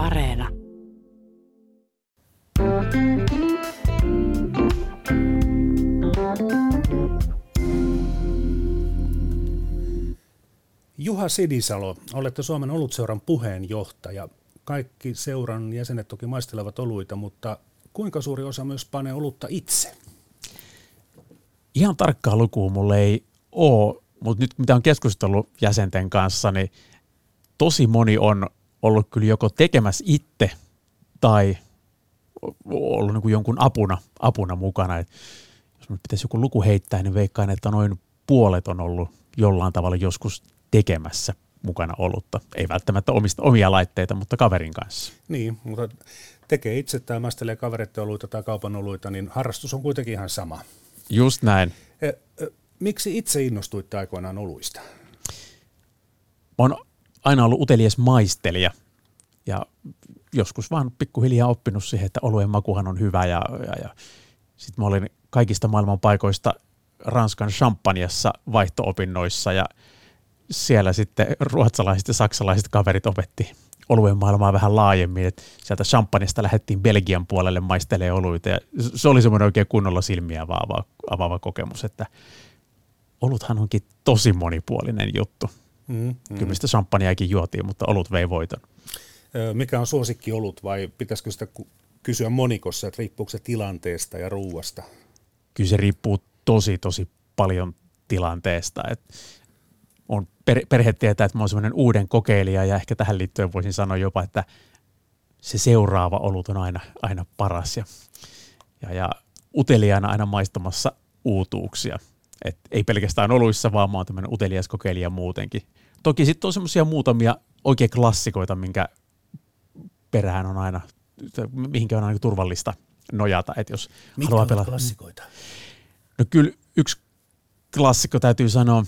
Areena. Juha Sidisalo, olette Suomen olutseuran puheenjohtaja. Kaikki seuran jäsenet toki maistelevat oluita, mutta kuinka suuri osa myös panee olutta itse? Ihan tarkkaa lukua mulle ei ole, mutta nyt mitä on keskustellut jäsenten kanssa, niin tosi moni on ollut kyllä joko tekemässä itse tai ollut niin kuin jonkun apuna, apuna mukana. Et jos nyt pitäisi joku luku heittää, niin veikkaan, että noin puolet on ollut jollain tavalla joskus tekemässä mukana olutta. Ei välttämättä omista, omia laitteita, mutta kaverin kanssa. Niin, mutta tekee itse tai mästelee kavereiden oluita tai kaupan oluita, niin harrastus on kuitenkin ihan sama. Just näin. E, e, miksi itse innostuitte aikoinaan oluista? Oon aina ollut utelias maistelija ja joskus vaan pikkuhiljaa oppinut siihen, että oluen makuhan on hyvä ja, ja, ja sitten mä olin kaikista maailman paikoista Ranskan champanjassa vaihtoopinnoissa ja siellä sitten ruotsalaiset ja saksalaiset kaverit opetti oluen maailmaa vähän laajemmin, että sieltä champanjasta lähdettiin Belgian puolelle maistelemaan oluita ja se oli semmoinen oikein kunnolla silmiä avaava, avaava kokemus, että oluthan onkin tosi monipuolinen juttu. Mm, mm. Kyllä mistä champagneakin juotiin, mutta olut vei voiton. Mikä on suosikki olut vai pitäisikö sitä kysyä monikossa, että riippuuko se tilanteesta ja ruuasta? Kyllä se riippuu tosi tosi paljon tilanteesta. Et on per, perhe tietää, että mä oon semmoinen uuden kokeilija ja ehkä tähän liittyen voisin sanoa jopa, että se seuraava olut on aina, aina paras ja, ja, ja uteliaana aina maistamassa uutuuksia. Et ei pelkästään oluissa, vaan mä oon tämmöinen utelias kokeilija muutenkin. Toki sitten on semmoisia muutamia oikein klassikoita, minkä perään on aina, mihinkä on aina turvallista nojata. Et jos Mitkä haluaa pelata. klassikoita? No kyllä yksi klassikko täytyy sanoa,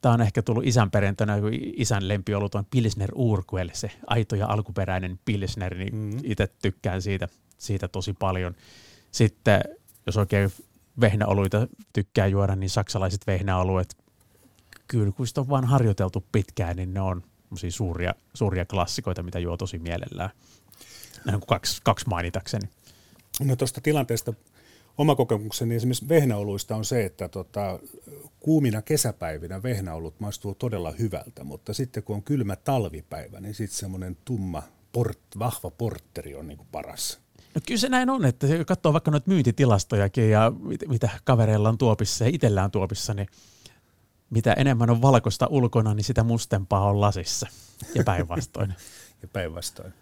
tämä on ehkä tullut isän perintönä, kun isän ollut on Pilsner Urquell, se aito ja alkuperäinen Pilsner, niin mm. itse tykkään siitä, siitä tosi paljon. Sitten jos oikein vehnäoluita tykkää juoda, niin saksalaiset vehnäoluet, kyllä kun sitä on vaan harjoiteltu pitkään, niin ne on suuria, suuria klassikoita, mitä juo tosi mielellään. Näin kuin kaksi, kaksi mainitakseni. No tuosta tilanteesta oma kokemukseni esimerkiksi vehnäoluista on se, että tota, kuumina kesäpäivinä vehnäolut maistuu todella hyvältä, mutta sitten kun on kylmä talvipäivä, niin sitten semmoinen tumma, port, vahva portteri on niin kuin paras. No kyllä se näin on, että katsoo vaikka noita myyntitilastojakin ja mitä kavereilla on tuopissa ja itsellään tuopissa, niin mitä enemmän on valkoista ulkona, niin sitä mustempaa on lasissa ja päinvastoin. ja päinvastoin.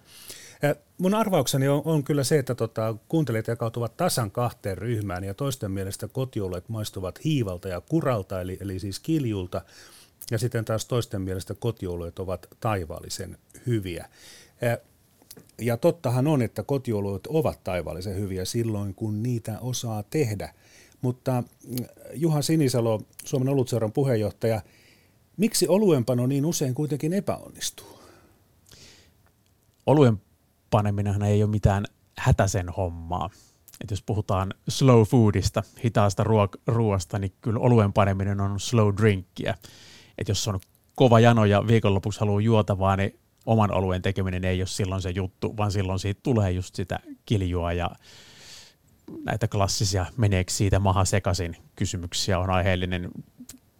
Mun arvaukseni on, on kyllä se, että tota, kuuntelijat jakautuvat tasan kahteen ryhmään ja toisten mielestä kotioluet maistuvat hiivalta ja kuralta, eli, eli siis kiljulta, ja sitten taas toisten mielestä kotioluet ovat taivaallisen hyviä. Ja tottahan on, että kotioluet ovat taivaallisen hyviä silloin, kun niitä osaa tehdä. Mutta mm, Juha Sinisalo, Suomen olutseuran puheenjohtaja, miksi oluenpano niin usein kuitenkin epäonnistuu? Oluen paneminenhan ei ole mitään hätäisen hommaa. Et jos puhutaan slow foodista, hitaasta ruoasta, niin kyllä oluen paneminen on slow drinkkiä. Et jos on kova jano ja viikonlopuksi haluaa juotavaa, niin oman oluen tekeminen ei ole silloin se juttu, vaan silloin siitä tulee just sitä kiljua ja näitä klassisia meneekö siitä maha sekaisin kysymyksiä on aiheellinen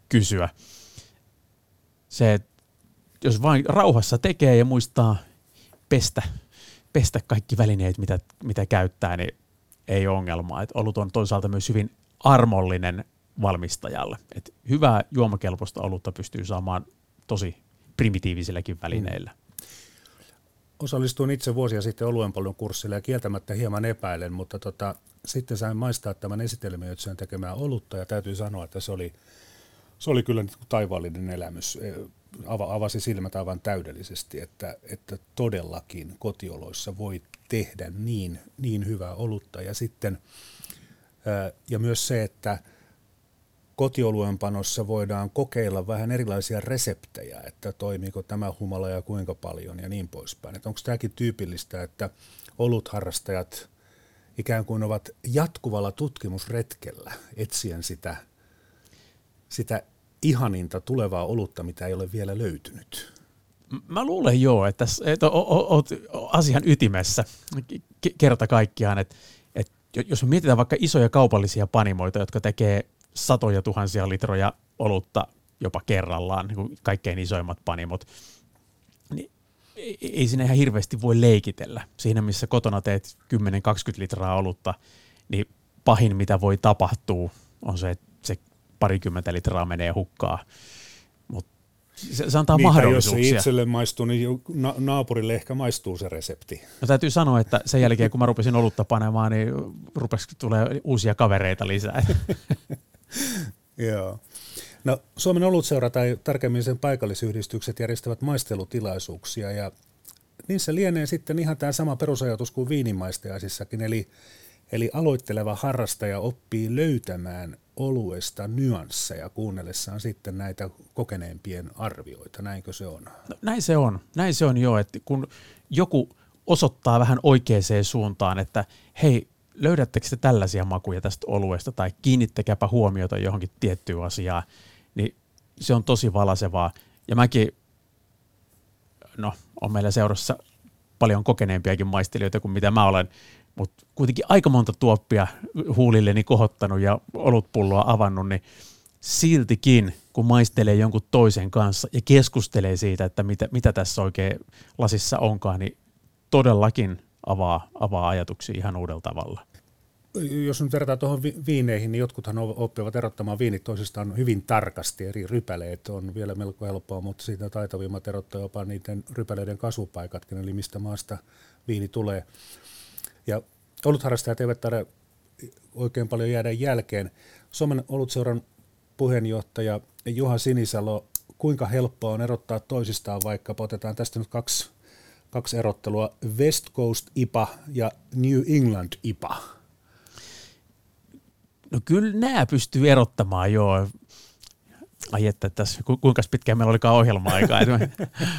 kysyä. Se, että jos vain rauhassa tekee ja muistaa pestä pestä kaikki välineet, mitä, mitä käyttää, niin ei ongelmaa. Et olut on toisaalta myös hyvin armollinen valmistajalle. Et hyvää juomakelpoista olutta pystyy saamaan tosi primitiivisilläkin välineillä. Osallistuin itse vuosia sitten oluenpallon kurssille ja kieltämättä hieman epäilen, mutta tota, sitten sain maistaa tämän esitelmöitsijän tekemään olutta ja täytyy sanoa, että se oli, se oli kyllä taivaallinen elämys avasi silmät aivan täydellisesti, että, että todellakin kotioloissa voi tehdä niin, niin hyvää olutta. Ja sitten ja myös se, että kotioluen panossa voidaan kokeilla vähän erilaisia reseptejä, että toimiiko tämä humala ja kuinka paljon ja niin poispäin. Että onko tämäkin tyypillistä, että olutharrastajat ikään kuin ovat jatkuvalla tutkimusretkellä etsien sitä, sitä ihaninta tulevaa olutta, mitä ei ole vielä löytynyt? Mä luulen joo, että, että oot asian ytimessä kerta kaikkiaan, että, että jos me mietitään vaikka isoja kaupallisia panimoita, jotka tekee satoja tuhansia litroja olutta jopa kerrallaan, niin kuin kaikkein isoimmat panimot, niin ei siinä ihan hirveästi voi leikitellä. Siinä, missä kotona teet 10-20 litraa olutta, niin pahin, mitä voi tapahtua, on se, että se parikymmentä litraa menee hukkaa. Mutta se, se antaa niin, mahdollisuuksia. jos se itselle maistuu, niin na- naapurille ehkä maistuu se resepti. No täytyy sanoa, että sen jälkeen kun mä rupesin olutta panemaan, niin rupesi tulee uusia kavereita lisää. Joo. No, Suomen olutseura tai tarkemmin sen paikallisyhdistykset järjestävät maistelutilaisuuksia ja niissä lienee sitten ihan tämä sama perusajatus kuin viinimaisteaisissakin, eli, eli aloitteleva harrastaja oppii löytämään oluesta nyansseja kuunnellessaan sitten näitä kokeneempien arvioita, näinkö se on? No, näin se on, näin se on jo, että kun joku osoittaa vähän oikeaan suuntaan, että hei, löydättekö te tällaisia makuja tästä oluesta tai kiinnittäkääpä huomiota johonkin tiettyyn asiaan, niin se on tosi valasevaa. Ja mäkin, no on meillä seurassa paljon kokeneempiakin maistelijoita kuin mitä mä olen, mutta kuitenkin aika monta tuoppia huulilleni kohottanut ja olutpulloa avannut, niin siltikin, kun maistelee jonkun toisen kanssa ja keskustelee siitä, että mitä, mitä tässä oikein lasissa onkaan, niin todellakin avaa, avaa ajatuksia ihan uudella tavalla jos nyt vertaa tuohon viineihin, niin jotkuthan oppivat erottamaan viinit toisistaan hyvin tarkasti. Eri rypäleet on vielä melko helppoa, mutta siitä taitavimmat erottaa jopa niiden rypäleiden kasvupaikatkin, eli mistä maasta viini tulee. Ja olutharrastajat eivät tarvitse oikein paljon jäädä jälkeen. Suomen olutseuran puheenjohtaja Juha Sinisalo, kuinka helppoa on erottaa toisistaan, vaikka otetaan tästä nyt kaksi, kaksi erottelua, West Coast IPA ja New England IPA? No kyllä nämä pystyy erottamaan, joo. Ai että tässä, ku, kuinka pitkään meillä olikaan ohjelma-aikaa.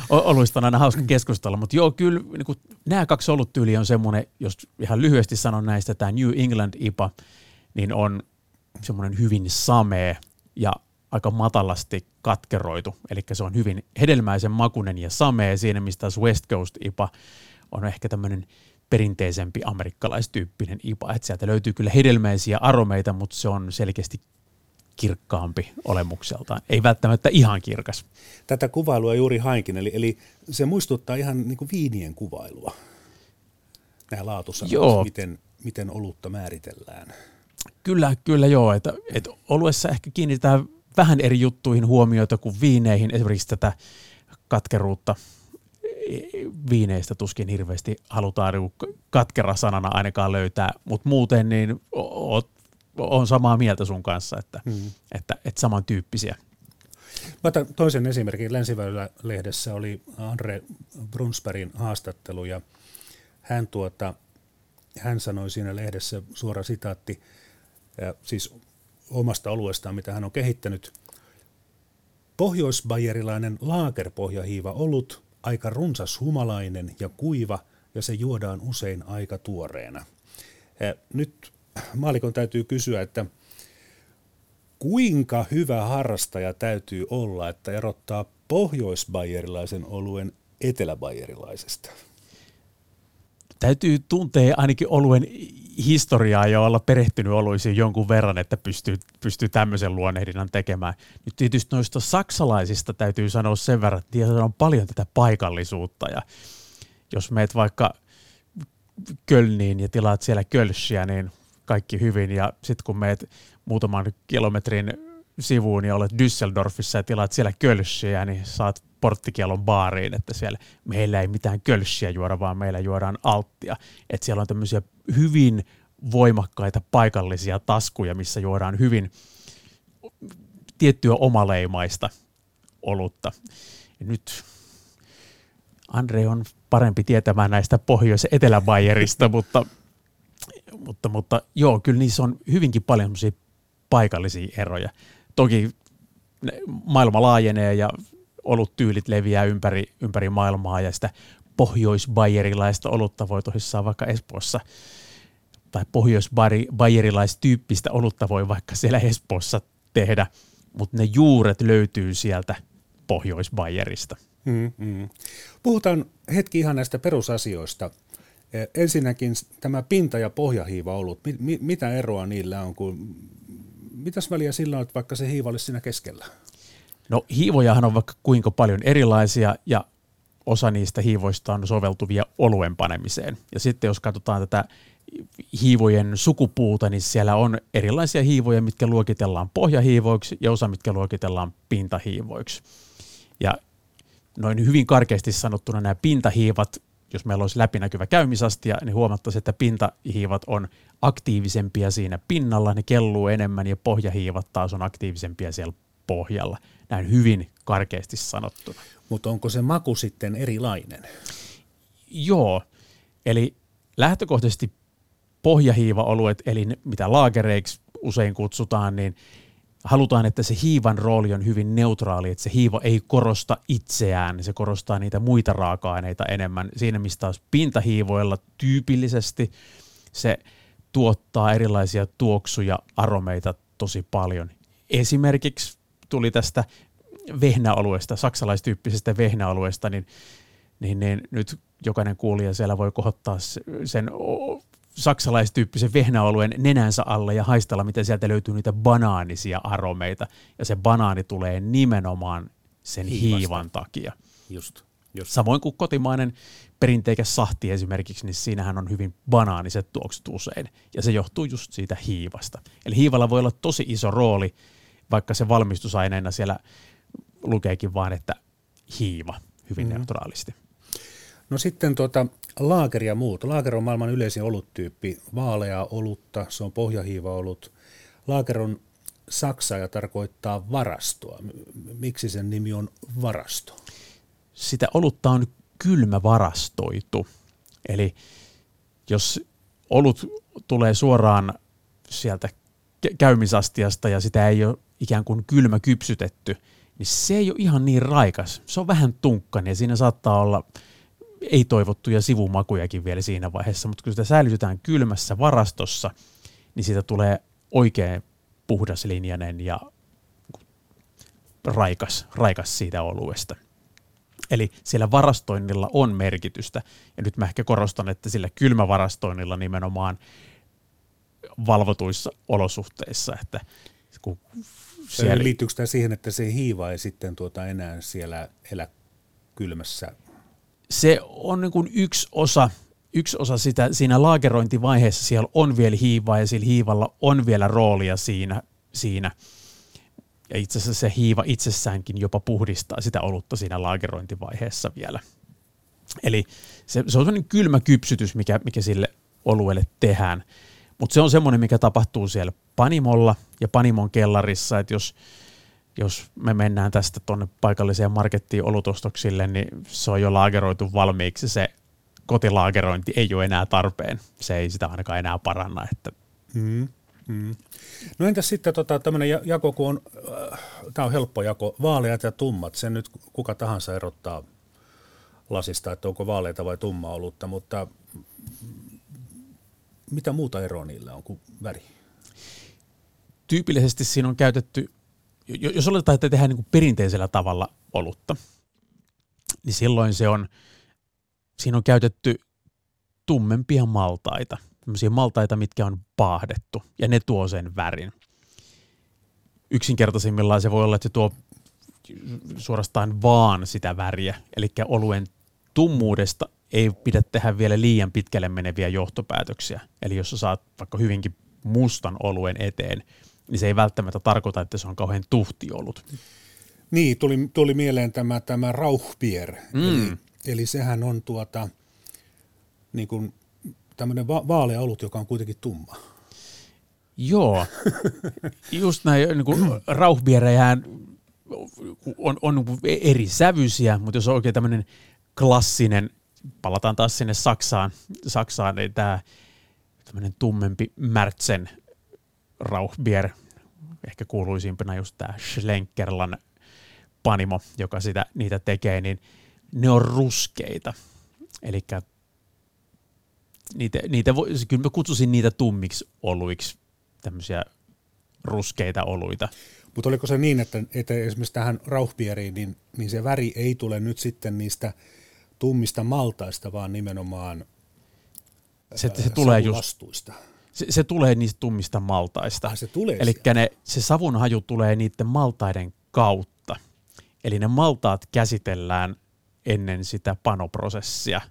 Oluista on aina hauska keskustella, mutta joo, kyllä niin kuin, nämä kaksi tyyli on semmoinen, jos ihan lyhyesti sanon näistä, tämä New England IPA, niin on semmoinen hyvin samee ja aika matalasti katkeroitu, eli se on hyvin hedelmäisen makunen ja samee siinä, mistä West Coast IPA on ehkä tämmöinen perinteisempi amerikkalaistyyppinen IPA. Että sieltä löytyy kyllä hedelmäisiä aromeita, mutta se on selkeästi kirkkaampi olemukseltaan. Ei välttämättä ihan kirkas. Tätä kuvailua juuri hainkin, eli, eli se muistuttaa ihan niin kuin viinien kuvailua. Nämä laatusanat, joo. miten, miten olutta määritellään. Kyllä, kyllä joo. Että, että oluessa ehkä kiinnitetään vähän eri juttuihin huomioita kuin viineihin, esimerkiksi tätä katkeruutta viineistä tuskin hirveästi halutaan niinku katkera sanana ainakaan löytää, mutta muuten niin on samaa mieltä sun kanssa, että, hmm. että, että samantyyppisiä. Mä otan toisen esimerkin. Länsiväylä-lehdessä oli Andre Brunsbergin haastattelu ja hän, tuota, hän sanoi siinä lehdessä suora sitaatti, ja siis omasta oluestaan, mitä hän on kehittänyt. Pohjoisbajerilainen laakerpohjahiiva olut aika runsas humalainen ja kuiva, ja se juodaan usein aika tuoreena. Nyt maalikon täytyy kysyä, että kuinka hyvä harrastaja täytyy olla, että erottaa pohjoisbayerilaisen oluen eteläbayerilaisesta? Täytyy tuntea ainakin oluen historiaa ja olla perehtynyt oluisiin jonkun verran, että pystyy, pystyy tämmöisen luonnehdinnan tekemään. Nyt tietysti noista saksalaisista täytyy sanoa sen verran, että on paljon tätä paikallisuutta ja jos meet vaikka Kölniin ja tilaat siellä Kölschiä, niin kaikki hyvin ja sitten kun meet muutaman kilometrin sivuun ja olet Düsseldorfissa ja tilaat siellä Kölschiä, niin saat porttikielon baariin, että siellä meillä ei mitään kölssiä juoda, vaan meillä juodaan alttia. Että siellä on tämmöisiä hyvin voimakkaita paikallisia taskuja, missä juodaan hyvin tiettyä omaleimaista olutta. Ja nyt Andre on parempi tietämään näistä pohjois- etelä mutta, mutta, mutta joo, kyllä niissä on hyvinkin paljon paikallisia eroja. Toki maailma laajenee ja oluttyylit leviää ympäri, ympäri maailmaa ja sitä pohjoisbayerilaista olutta voi tosissaan vaikka Espoossa tai pohjoisbayerilaistyyppistä olutta voi vaikka siellä Espoossa tehdä, mutta ne juuret löytyy sieltä Pohjois-Bayerista. Mm-hmm. Puhutaan hetki ihan näistä perusasioista. E, ensinnäkin tämä pinta- ja pohjahiiva ollut. Mitä eroa niillä on? Kun, mitäs väliä sillä on, että vaikka se hiiva olisi siinä keskellä? No hiivojahan on vaikka kuinka paljon erilaisia ja osa niistä hiivoista on soveltuvia oluen panemiseen. Ja sitten jos katsotaan tätä hiivojen sukupuuta, niin siellä on erilaisia hiivoja, mitkä luokitellaan pohjahiivoiksi ja osa, mitkä luokitellaan pintahiivoiksi. Ja noin hyvin karkeasti sanottuna nämä pintahiivat, jos meillä olisi läpinäkyvä käymisastia, niin huomattaisiin, että pintahiivat on aktiivisempia siinä pinnalla, ne kelluu enemmän ja pohjahiivat taas on aktiivisempia siellä pohjalla. Näin hyvin karkeasti sanottuna. Mutta onko se maku sitten erilainen? Joo, eli lähtökohtaisesti pohjahiiva-oluet, eli mitä laagereiksi usein kutsutaan, niin halutaan, että se hiivan rooli on hyvin neutraali, että se hiiva ei korosta itseään, se korostaa niitä muita raaka-aineita enemmän. Siinä mistä taas pintahiivoilla tyypillisesti se tuottaa erilaisia tuoksuja, aromeita tosi paljon. Esimerkiksi tuli tästä vehnäalueesta, saksalaistyyppisestä vehnäalueesta, niin, niin, niin nyt jokainen kuulija siellä voi kohottaa sen saksalaistyyppisen vehnäalueen nenänsä alle ja haistella, miten sieltä löytyy niitä banaanisia aromeita. Ja se banaani tulee nimenomaan sen Hiivasta. hiivan takia. Just, just. Samoin kuin kotimainen perinteikäs sahti esimerkiksi, niin siinähän on hyvin banaaniset tuoksut usein. Ja se johtuu just siitä hiivasta. Eli hiivalla voi olla tosi iso rooli, vaikka se valmistusaineena siellä lukeekin vaan, että hiiva hyvin mm-hmm. neutraalisti. No sitten tuota, laager ja muut. Laager on maailman yleisin oluttyyppi. Vaalea olutta, se on pohjahiiva olut. Laager on saksa ja tarkoittaa varastoa. Miksi sen nimi on varasto? Sitä olutta on kylmä varastoitu. Eli jos olut tulee suoraan sieltä käymisastiasta ja sitä ei ole ikään kuin kylmä kypsytetty, niin se ei ole ihan niin raikas. Se on vähän tunkkainen ja siinä saattaa olla ei-toivottuja sivumakujakin vielä siinä vaiheessa, mutta kun sitä säilytetään kylmässä varastossa, niin siitä tulee oikein puhdaslinjainen ja raikas, raikas siitä oluesta. Eli siellä varastoinnilla on merkitystä, ja nyt mä ehkä korostan, että sillä kylmävarastoinnilla nimenomaan valvotuissa olosuhteissa, että kun siellä... Liittyykö tämä siihen, että se hiiva ei sitten tuota enää siellä elä kylmässä se on niin kuin yksi osa, yksi osa sitä, siinä laagerointivaiheessa siellä on vielä hiivaa ja sillä hiivalla on vielä roolia siinä, siinä. Ja itse asiassa se hiiva itsessäänkin jopa puhdistaa sitä olutta siinä laagerointivaiheessa vielä. Eli se, se on sellainen kylmä kypsytys, mikä, mikä sille oluelle tehdään. Mutta se on semmoinen, mikä tapahtuu siellä panimolla ja panimon kellarissa, että jos, jos me mennään tästä tuonne paikalliseen markettiin olutostoksille, niin se on jo laageroitu valmiiksi. Se kotilaagerointi ei ole enää tarpeen. Se ei sitä ainakaan enää paranna. Että. Mm, mm. No entäs sitten tota, tämmöinen jako, kun on, äh, tämä on helppo jako, vaaleat ja tummat. Sen nyt kuka tahansa erottaa lasista, että onko vaaleita vai tummaa olutta, mutta mitä muuta eroa niillä on kuin väri? Tyypillisesti siinä on käytetty jos oletetaan, että tehdään niin perinteisellä tavalla olutta, niin silloin se on, siinä on käytetty tummempia maltaita, sellaisia maltaita, mitkä on paahdettu, ja ne tuo sen värin. Yksinkertaisimmillaan se voi olla, että se tuo suorastaan vaan sitä väriä, eli oluen tummuudesta ei pidä tehdä vielä liian pitkälle meneviä johtopäätöksiä. Eli jos sä saat vaikka hyvinkin mustan oluen eteen, niin se ei välttämättä tarkoita, että se on kauhean tuhti ollut. Niin, tuli, tuli mieleen tämä, tämä rauchbier. Mm. Eli, eli sehän on tuota, niin kuin tämmöinen va- vaalea olut, joka on kuitenkin tumma. Joo, just näin, niin kuin rauchbierejähän on, on eri sävyisiä, mutta jos on oikein tämmöinen klassinen, palataan taas sinne Saksaan, Saksaan niin tämä tämmöinen tummempi Märtsen Rauchbier, ehkä kuuluisimpana just tämä Schlenkerlan panimo, joka sitä, niitä tekee, niin ne on ruskeita. Eli niitä, niitä voi, kyllä mä kutsusin niitä tummiksi oluiksi, tämmöisiä ruskeita oluita. Mutta oliko se niin, että, että esimerkiksi tähän rauhpieriin, niin, niin se väri ei tule nyt sitten niistä tummista maltaista, vaan nimenomaan se, se tulee just, se, se tulee niistä tummista maltaista. Ah, se tulee Eli se savun haju tulee niiden maltaiden kautta. Eli ne maltaat käsitellään ennen sitä panoprosessia,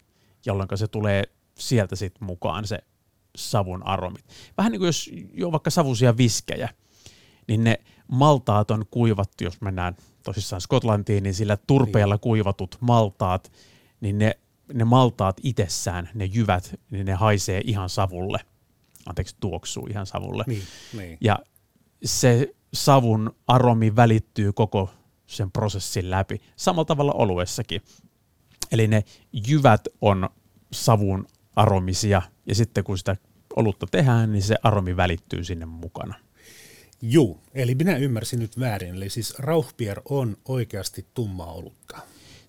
jolloin se tulee sieltä sitten mukaan se savun aromit. Vähän niin kuin jos jo vaikka savusia viskejä, niin ne maltaat on kuivattu, jos mennään tosissaan Skotlantiin, niin sillä turpeella niin. kuivatut maltaat, niin ne, ne maltaat itsessään, ne jyvät, niin ne haisee ihan savulle. Anteeksi, tuoksuu ihan savulle. Niin, niin. Ja se savun aromi välittyy koko sen prosessin läpi. Samalla tavalla oluessakin. Eli ne jyvät on savun aromisia, ja sitten kun sitä olutta tehdään, niin se aromi välittyy sinne mukana. Juu, eli minä ymmärsin nyt väärin. Eli siis Rauchbier on oikeasti tummaa olutta.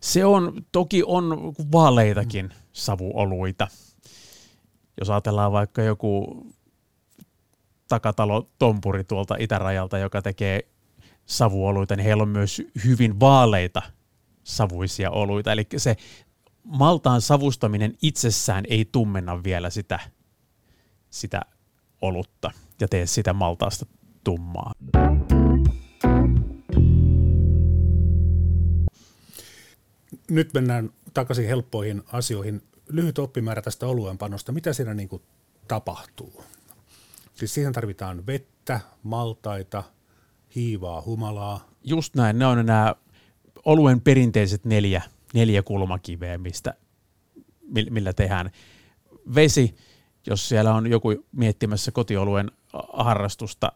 Se on, toki on vaaleitakin mm. savuoluita. Jos ajatellaan vaikka joku takatalo Tompuri tuolta itärajalta, joka tekee savuoluita, niin heillä on myös hyvin vaaleita savuisia oluita. Eli se maltaan savustaminen itsessään ei tummenna vielä sitä, sitä olutta ja tee sitä maltaasta tummaa. Nyt mennään takaisin helppoihin asioihin. Lyhyt oppimäärä tästä oluenpanosta. Mitä siinä niin kuin tapahtuu? Siis siihen tarvitaan vettä, maltaita, hiivaa, humalaa. Just näin. Ne on nämä oluen perinteiset neljä, neljä kulmakiveä, mistä, millä tehdään. Vesi, jos siellä on joku miettimässä kotioluen harrastusta,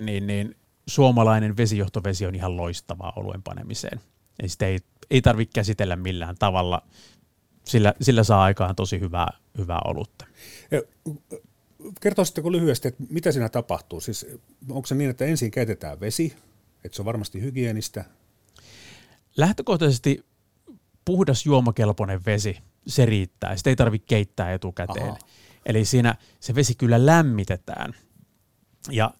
niin, niin suomalainen vesijohtovesi on ihan loistavaa oluen panemiseen. Ja sitä ei, ei tarvitse käsitellä millään tavalla. Sillä, sillä saa aikaan tosi hyvää, hyvää olutta. Kertoisitteko lyhyesti, että mitä siinä tapahtuu? Siis onko se niin, että ensin käytetään vesi, että se on varmasti hygienistä? Lähtökohtaisesti puhdas juomakelpoinen vesi, se riittää. Sitä ei tarvitse keittää etukäteen. Aha. Eli siinä se vesi kyllä lämmitetään. Ja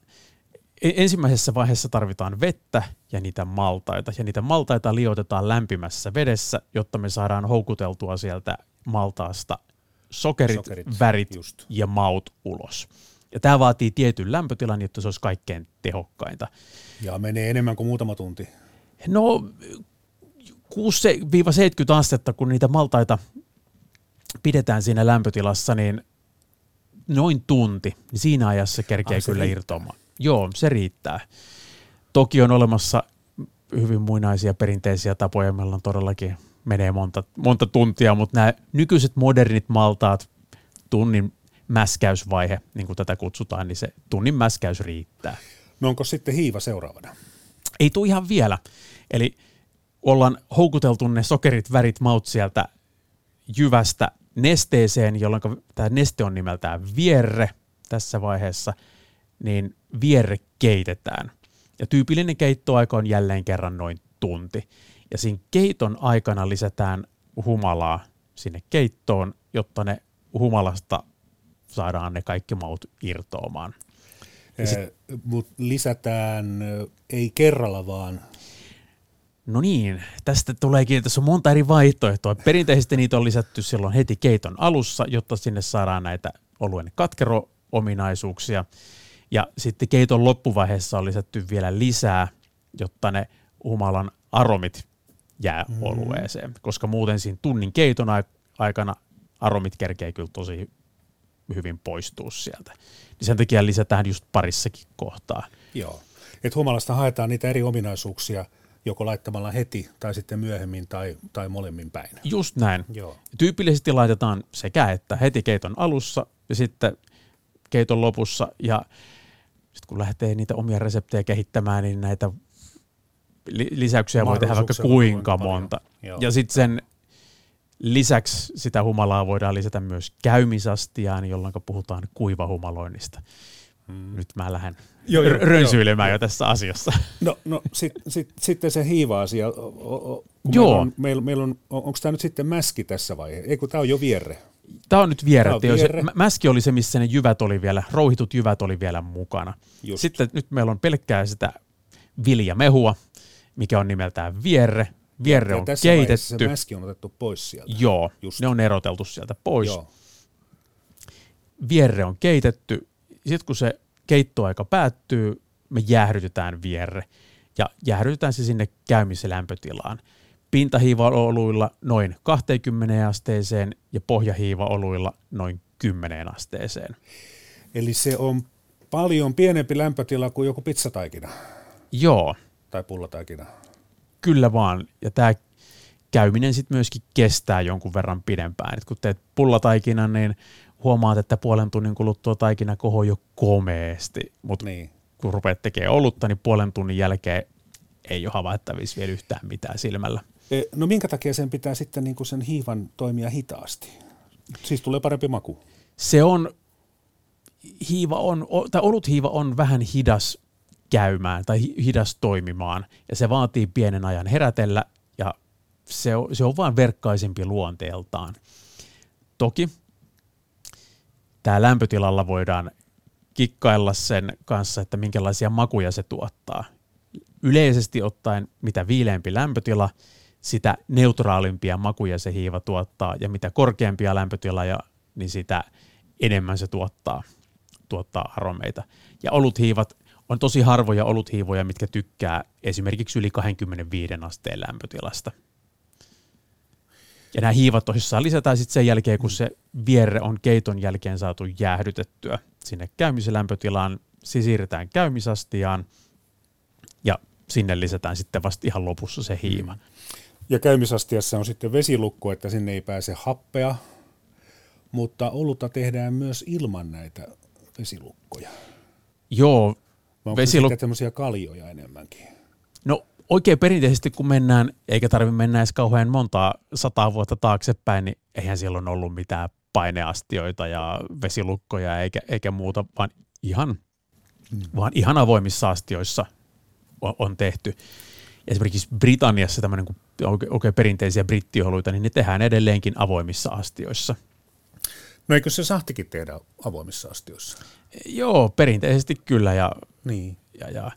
E, ensimmäisessä vaiheessa tarvitaan vettä ja niitä maltaita. Ja niitä maltaita liotetaan lämpimässä vedessä, jotta me saadaan houkuteltua sieltä maltaasta sokerit, sokerit värit just. ja maut ulos. Ja tämä vaatii tietyn lämpötilan, jotta se olisi kaikkein tehokkainta. Ja menee enemmän kuin muutama tunti. No 6-70 astetta, kun niitä maltaita pidetään siinä lämpötilassa, niin noin tunti, niin siinä ajassa kerkee ah, kyllä irtoamaan. Joo, se riittää. Toki on olemassa hyvin muinaisia perinteisiä tapoja, meillä on todellakin menee monta, monta tuntia, mutta nämä nykyiset modernit maltaat, tunnin mäskäysvaihe, niin kuin tätä kutsutaan, niin se tunnin mäskäys riittää. No onko sitten hiiva seuraavana? Ei tule ihan vielä. Eli ollaan houkuteltu ne sokerit, värit, maut sieltä jyvästä nesteeseen, jolloin tämä neste on nimeltään vierre tässä vaiheessa – niin vierre keitetään. Ja tyypillinen keittoaika on jälleen kerran noin tunti. Ja siinä keiton aikana lisätään humalaa sinne keittoon, jotta ne humalasta saadaan ne kaikki maut irtoamaan. Sit, Mutta lisätään ei kerralla vaan. No niin, tästä tuleekin, tässä on monta eri vaihtoehtoa. Perinteisesti niitä on lisätty silloin heti keiton alussa, jotta sinne saadaan näitä oluen katkero-ominaisuuksia. Ja sitten keiton loppuvaiheessa on lisätty vielä lisää, jotta ne humalan aromit jää mm. olueeseen, koska muuten siinä tunnin keiton aikana aromit kerkee kyllä tosi hyvin poistua sieltä. Niin sen takia lisätään just parissakin kohtaa. Joo, että humalasta haetaan niitä eri ominaisuuksia joko laittamalla heti tai sitten myöhemmin tai, tai molemmin päin. Just näin. Joo. Tyypillisesti laitetaan sekä että heti keiton alussa ja sitten keiton lopussa ja sitten kun lähtee niitä omia reseptejä kehittämään, niin näitä lisäyksiä voi tehdä vaikka kuinka monta. Ja sitten sen lisäksi sitä humalaa voidaan lisätä myös käymisastiaan, jolloin puhutaan kuivahumaloinnista. Hmm. Nyt mä lähden jo, jo, rönsyilemään jo. jo tässä asiassa. No, no sit, sit, sitten se hiiva-asia. Joo. Meillä on, meil on, onko tämä nyt sitten mäski tässä vaiheessa? Eikö tämä on jo vierre? Tämä on nyt on vierre. mäski oli se, missä ne jyvät oli vielä, rouhitut jyvät oli vielä mukana. Just. Sitten nyt meillä on pelkkää sitä viljamehua, mikä on nimeltään vierre. Vierre ja on tässä keitetty. se mäski on otettu pois sieltä. Joo, Just. ne on eroteltu sieltä pois. Joo. Vierre on keitetty. Sitten kun se keittoaika päättyy, me jäähdytetään vierre. Ja jäähdytetään se sinne käymislämpötilaan. Pintahiivaoluilla noin 20 asteeseen ja pohjahiivaoluilla noin 10 asteeseen. Eli se on paljon pienempi lämpötila kuin joku pizzataikina Joo, tai pullataikina. kyllä vaan. Ja tämä käyminen sitten myöskin kestää jonkun verran pidempään. Et kun teet pullataikinan, niin huomaat, että puolen tunnin kuluttua taikina kohoo jo komeesti. Mutta Niin. kun rupeat tekemään olutta, niin puolen tunnin jälkeen ei ole havaittavissa vielä yhtään mitään silmällä. E, No minkä takia sen pitää sitten niin kuin sen hiivan toimia hitaasti? Siis tulee parempi maku. Se on, hiiva on, tai oluthiiva on vähän hidas käymään tai hi- hidas toimimaan ja se vaatii pienen ajan herätellä ja se on, se on vaan verkkaisempi luonteeltaan. Toki tämä lämpötilalla voidaan kikkailla sen kanssa, että minkälaisia makuja se tuottaa. Yleisesti ottaen, mitä viileämpi lämpötila, sitä neutraalimpia makuja se hiiva tuottaa, ja mitä korkeampia lämpötiloja, niin sitä enemmän se tuottaa, tuottaa aromeita. Ja oluthiivat on tosi harvoja oluthiivoja, mitkä tykkää esimerkiksi yli 25 asteen lämpötilasta. Ja nämä hiivat tosissaan lisätään sitten sen jälkeen, kun se vierre on keiton jälkeen saatu jäähdytettyä sinne käymislämpötilaan, se siirretään käymisastiaan ja sinne lisätään sitten vasta ihan lopussa se hiiva. Ja käymisastiassa on sitten vesilukko, että sinne ei pääse happea, mutta olutta tehdään myös ilman näitä vesilukkoja. Joo, onko Vesiluk- tämmöisiä kaljoja enemmänkin? no oikein perinteisesti kun mennään, eikä tarvitse mennä edes kauhean montaa sataa vuotta taaksepäin, niin eihän silloin ollut mitään paineastioita ja vesilukkoja eikä, eikä muuta, vaan ihan, mm. vaan ihan avoimissa astioissa on, on tehty. Esimerkiksi Britanniassa tämmöinen kun oikein, oikein perinteisiä brittioluita, niin ne tehdään edelleenkin avoimissa astioissa. No eikö se sahtikin tehdä avoimissa astioissa? Joo, perinteisesti kyllä ja, Niin. ja, ja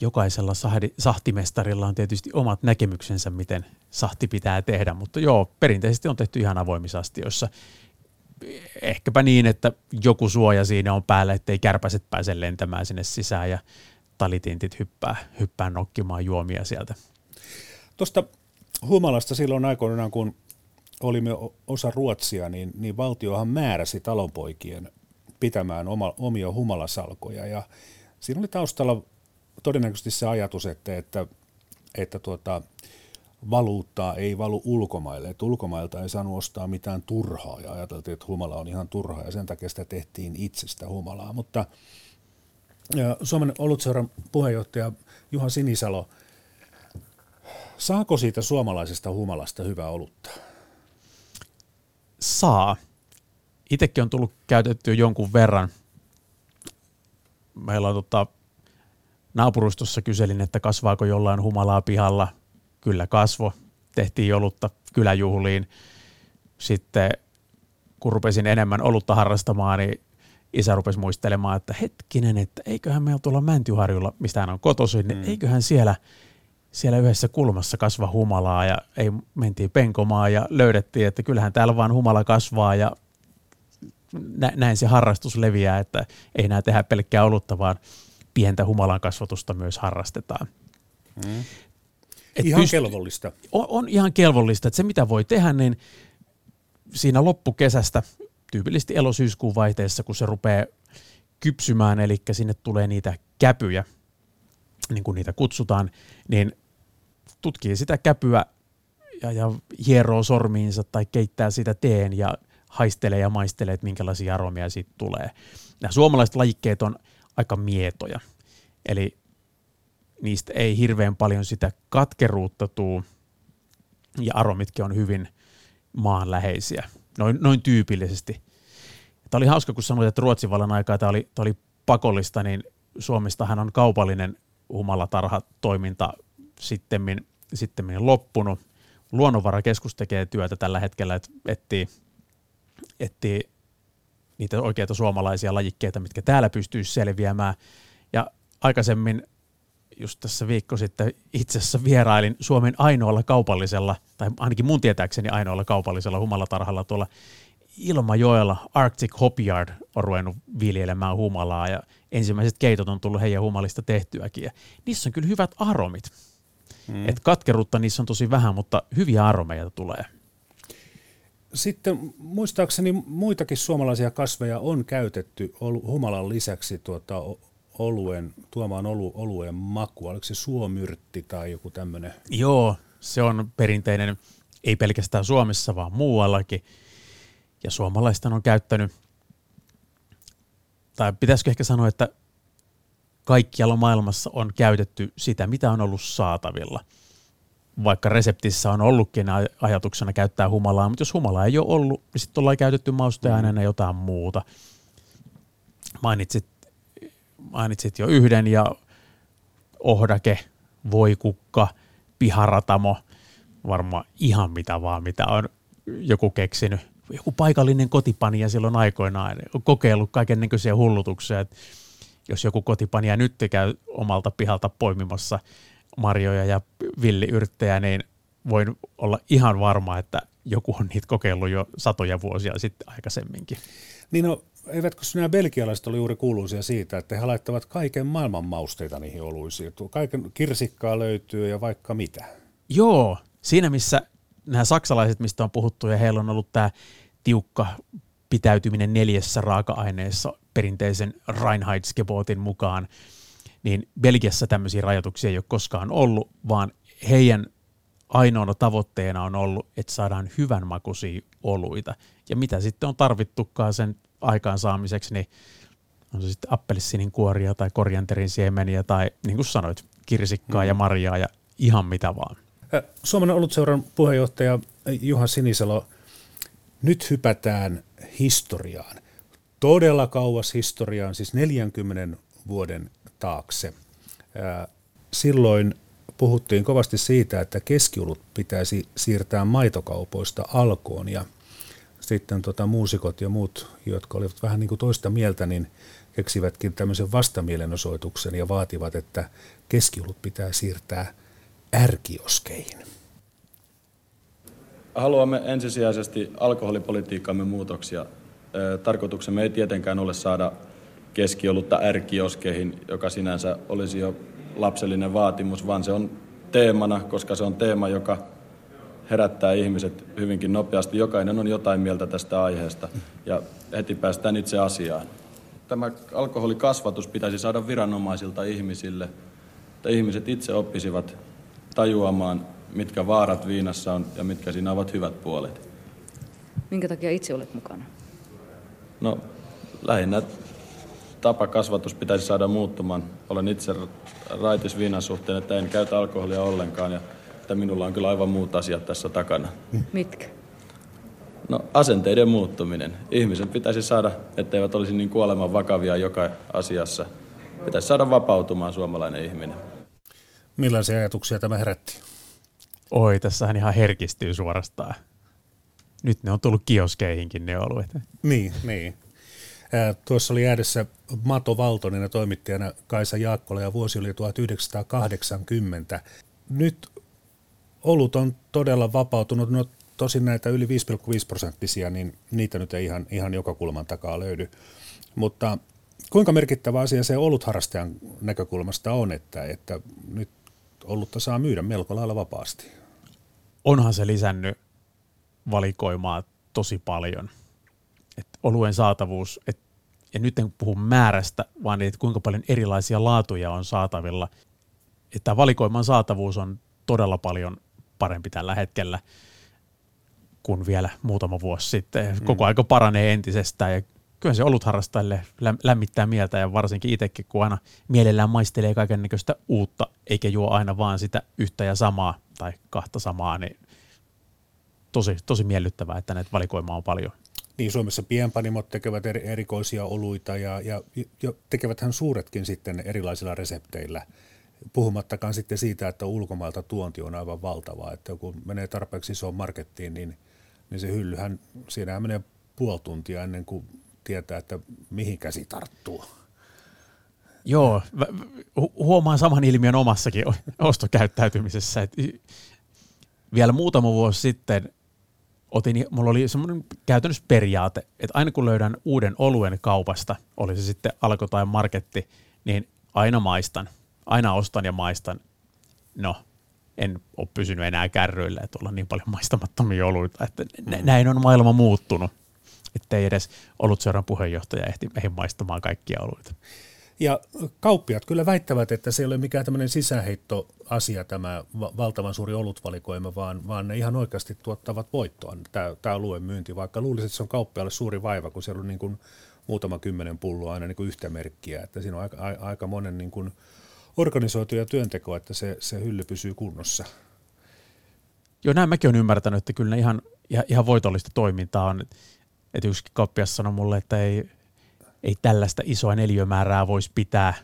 jokaisella sahdi, sahtimestarilla on tietysti omat näkemyksensä, miten sahti pitää tehdä, mutta joo, perinteisesti on tehty ihan avoimissa astioissa. Ehkäpä niin, että joku suoja siinä on päällä, ettei kärpäset pääse lentämään sinne sisään ja talitintit hyppää, hyppää nokkimaan juomia sieltä. Tuosta humalasta silloin aikoinaan, kun olimme osa Ruotsia, niin, niin valtiohan määräsi talonpoikien pitämään oma, omia humalasalkoja. Ja siinä oli taustalla todennäköisesti se ajatus, että, että, että tuota, valuuttaa ei valu ulkomaille, että ulkomailta ei saanut ostaa mitään turhaa ja ajateltiin, että humala on ihan turhaa ja sen takia sitä tehtiin itsestä humalaa. Mutta Suomen olutseuran puheenjohtaja Juha Sinisalo, saako siitä suomalaisesta humalasta hyvää olutta? Saa. Itsekin on tullut käytettyä jonkun verran. Meillä on tota, naapurustossa kyselin, että kasvaako jollain humalaa pihalla. Kyllä kasvo. Tehtiin olutta kyläjuhliin. Sitten kun rupesin enemmän olutta harrastamaan, niin isä rupesi muistelemaan, että hetkinen, että eiköhän meillä tuolla Mäntyharjulla, mistä hän on kotoisin, niin eiköhän siellä, siellä yhdessä kulmassa kasva humalaa ja ei mentiin penkomaan ja löydettiin, että kyllähän täällä vaan humala kasvaa ja nä- näin se harrastus leviää, että ei enää tehdä pelkkää olutta, vaan pientä humalan kasvatusta myös harrastetaan. Mm. Et Ihan pyst- kelvollista. on, on ihan kelvollista, että se mitä voi tehdä, niin siinä loppukesästä, tyypillisesti elosyyskuun vaihteessa, kun se rupeaa kypsymään, eli sinne tulee niitä käpyjä, niin kuin niitä kutsutaan, niin tutkii sitä käpyä ja, ja hieroo sormiinsa tai keittää sitä teen ja haistelee ja maistelee, että minkälaisia aromia siitä tulee. Nämä suomalaiset lajikkeet on aika mietoja, eli niistä ei hirveän paljon sitä katkeruutta tuu, ja aromitkin on hyvin maanläheisiä, noin, noin tyypillisesti. Tämä oli hauska, kun sanoit, että Ruotsin vallan aikaa tämä oli, tämä oli pakollista, niin Suomestahan on kaupallinen humalatarhatoiminta sittemmin, sittemmin loppunut. Luonnonvarakeskus tekee työtä tällä hetkellä, että etsii, etsii niitä oikeita suomalaisia lajikkeita, mitkä täällä pystyisi selviämään. Ja aikaisemmin just tässä viikko sitten itse asiassa vierailin Suomen ainoalla kaupallisella, tai ainakin mun tietääkseni ainoalla kaupallisella humalatarhalla tuolla Ilmajoella Arctic Hopyard on ruvennut viljelemään humalaa ja ensimmäiset keitot on tullut heidän humalista tehtyäkin. Ja niissä on kyllä hyvät aromit. Mm. Et katkeruutta niissä on tosi vähän, mutta hyviä aromeja tulee. Sitten muistaakseni muitakin suomalaisia kasveja on käytetty humalan lisäksi tuota, oluen, tuomaan olu, oluen makua. Oliko se suomyrtti tai joku tämmöinen? Joo, se on perinteinen, ei pelkästään Suomessa, vaan muuallakin. Ja suomalaista on käyttänyt, tai pitäisikö ehkä sanoa, että kaikkialla maailmassa on käytetty sitä, mitä on ollut saatavilla. Vaikka reseptissä on ollutkin ajatuksena käyttää humalaa, mutta jos humalaa ei ole ollut, niin sitten ollaan käytetty mausteaineena mm. jotain muuta. Mainitsit, mainitsit jo yhden ja ohdake, voikukka, piharatamo, varmaan ihan mitä vaan, mitä on joku keksinyt. Joku paikallinen kotipanija silloin aikoinaan on kokeillut kaiken näköisiä hullutuksia, että jos joku kotipanija nyt käy omalta pihalta poimimassa marjoja ja villiyrttejä, niin voin olla ihan varma, että joku on niitä kokeillut jo satoja vuosia sitten aikaisemminkin. Niin no, eivätkö nämä belgialaiset oli juuri kuuluisia siitä, että he laittavat kaiken maailman mausteita niihin oluisiin. Kaiken kirsikkaa löytyy ja vaikka mitä. Joo, siinä missä nämä saksalaiset, mistä on puhuttu, ja heillä on ollut tämä tiukka pitäytyminen neljässä raaka-aineessa perinteisen Reinheitsgebotin mukaan, niin Belgiassa tämmöisiä rajoituksia ei ole koskaan ollut, vaan heidän ainoana tavoitteena on ollut, että saadaan hyvän makuisia oluita. Ja mitä sitten on tarvittukaan sen aikaansaamiseksi, niin on se sitten appelsiinin kuoria tai korjanterin siemeniä tai niin kuin sanoit, kirsikkaa mm. ja marjaa ja ihan mitä vaan. Suomen olutseuran puheenjohtaja Juha Sinisalo, nyt hypätään historiaan. Todella kauas historiaan, siis 40 vuoden taakse. Silloin puhuttiin kovasti siitä, että keskiulut pitäisi siirtää maitokaupoista alkoon ja sitten tota, muusikot ja muut, jotka olivat vähän niin kuin toista mieltä, niin keksivätkin tämmöisen vastamielenosoituksen ja vaativat, että keskiulut pitää siirtää ärkioskeihin. Haluamme ensisijaisesti alkoholipolitiikkamme muutoksia. Tarkoituksemme ei tietenkään ole saada keskiolutta ärkioskeihin, joka sinänsä olisi jo lapsellinen vaatimus, vaan se on teemana, koska se on teema, joka herättää ihmiset hyvinkin nopeasti. Jokainen on jotain mieltä tästä aiheesta ja heti päästään itse asiaan. Tämä alkoholikasvatus pitäisi saada viranomaisilta ihmisille, että ihmiset itse oppisivat tajuamaan, mitkä vaarat viinassa on ja mitkä siinä ovat hyvät puolet. Minkä takia itse olet mukana? No lähinnä tapa kasvatus pitäisi saada muuttumaan. Olen itse raitis viinan suhteen, että en käytä alkoholia ollenkaan ja että minulla on kyllä aivan muut asiat tässä takana. Mitkä? No asenteiden muuttuminen. Ihmiset pitäisi saada, etteivät olisi niin kuoleman vakavia joka asiassa. Pitäisi saada vapautumaan suomalainen ihminen. Millaisia ajatuksia tämä herätti? Oi, tässähän ihan herkistyy suorastaan. Nyt ne on tullut kioskeihinkin ne oluet. Niin, niin. Tuossa oli ääressä Mato Valtonen ja toimittajana Kaisa Jaakkola ja vuosi oli 1980. Nyt olut on todella vapautunut. No tosin näitä yli 5,5 prosenttisia, niin niitä nyt ei ihan, ihan joka kulman takaa löydy. Mutta kuinka merkittävä asia se olutharrastajan näkökulmasta on, että, että nyt olutta saa myydä melko lailla vapaasti? Onhan se lisännyt valikoimaa tosi paljon – että oluen saatavuus, et, ja nyt en puhu määrästä, vaan että kuinka paljon erilaisia laatuja on saatavilla. Että valikoiman saatavuus on todella paljon parempi tällä hetkellä kuin vielä muutama vuosi sitten. Mm. Koko aika paranee entisestään ja kyllä se olutharrastajille lämmittää mieltä ja varsinkin itsekin, kun aina mielellään maistelee kaiken näköistä uutta, eikä juo aina vaan sitä yhtä ja samaa tai kahta samaa, niin tosi, tosi miellyttävää, että näitä valikoimaa on paljon. Niin, Suomessa pienpanimot tekevät eri, erikoisia oluita ja, ja, ja tekeväthän suuretkin sitten erilaisilla resepteillä. Puhumattakaan sitten siitä, että ulkomailta tuonti on aivan valtavaa. Että kun menee tarpeeksi isoon markettiin, niin, niin se hyllyhän, siinähän menee puoli tuntia ennen kuin tietää, että mihin käsi tarttuu. Joo, huomaan saman ilmiön omassakin ostokäyttäytymisessä. Et vielä muutama vuosi sitten otin, mulla oli semmoinen käytännössä periaate, että aina kun löydän uuden oluen kaupasta, oli se sitten alko tai marketti, niin aina maistan. Aina ostan ja maistan. No, en ole pysynyt enää kärryillä, että ollaan niin paljon maistamattomia oluita, että mm. näin on maailma muuttunut, että ei edes ollut seuran puheenjohtaja ehti, ehti maistamaan kaikkia oluita. Ja kauppiat kyllä väittävät, että se ei ole mikään tämmöinen sisäheittoasia tämä valtavan suuri olutvalikoima, vaan, vaan ne ihan oikeasti tuottavat voittoa, tämä, tämä oluen myynti, vaikka luulisin, että se on kauppialle suuri vaiva, kun siellä on niin kuin muutama kymmenen pulloa aina niin kuin yhtä merkkiä, että siinä on aika, aika monen niin kuin organisoitu ja työnteko, että se, se hylly pysyy kunnossa. Joo, näin mäkin olen ymmärtänyt, että kyllä ne ihan, ihan, ihan voitollista toimintaa on. Että yksi kauppias sanoi mulle, että ei, ei tällaista isoa neliömäärää voisi pitää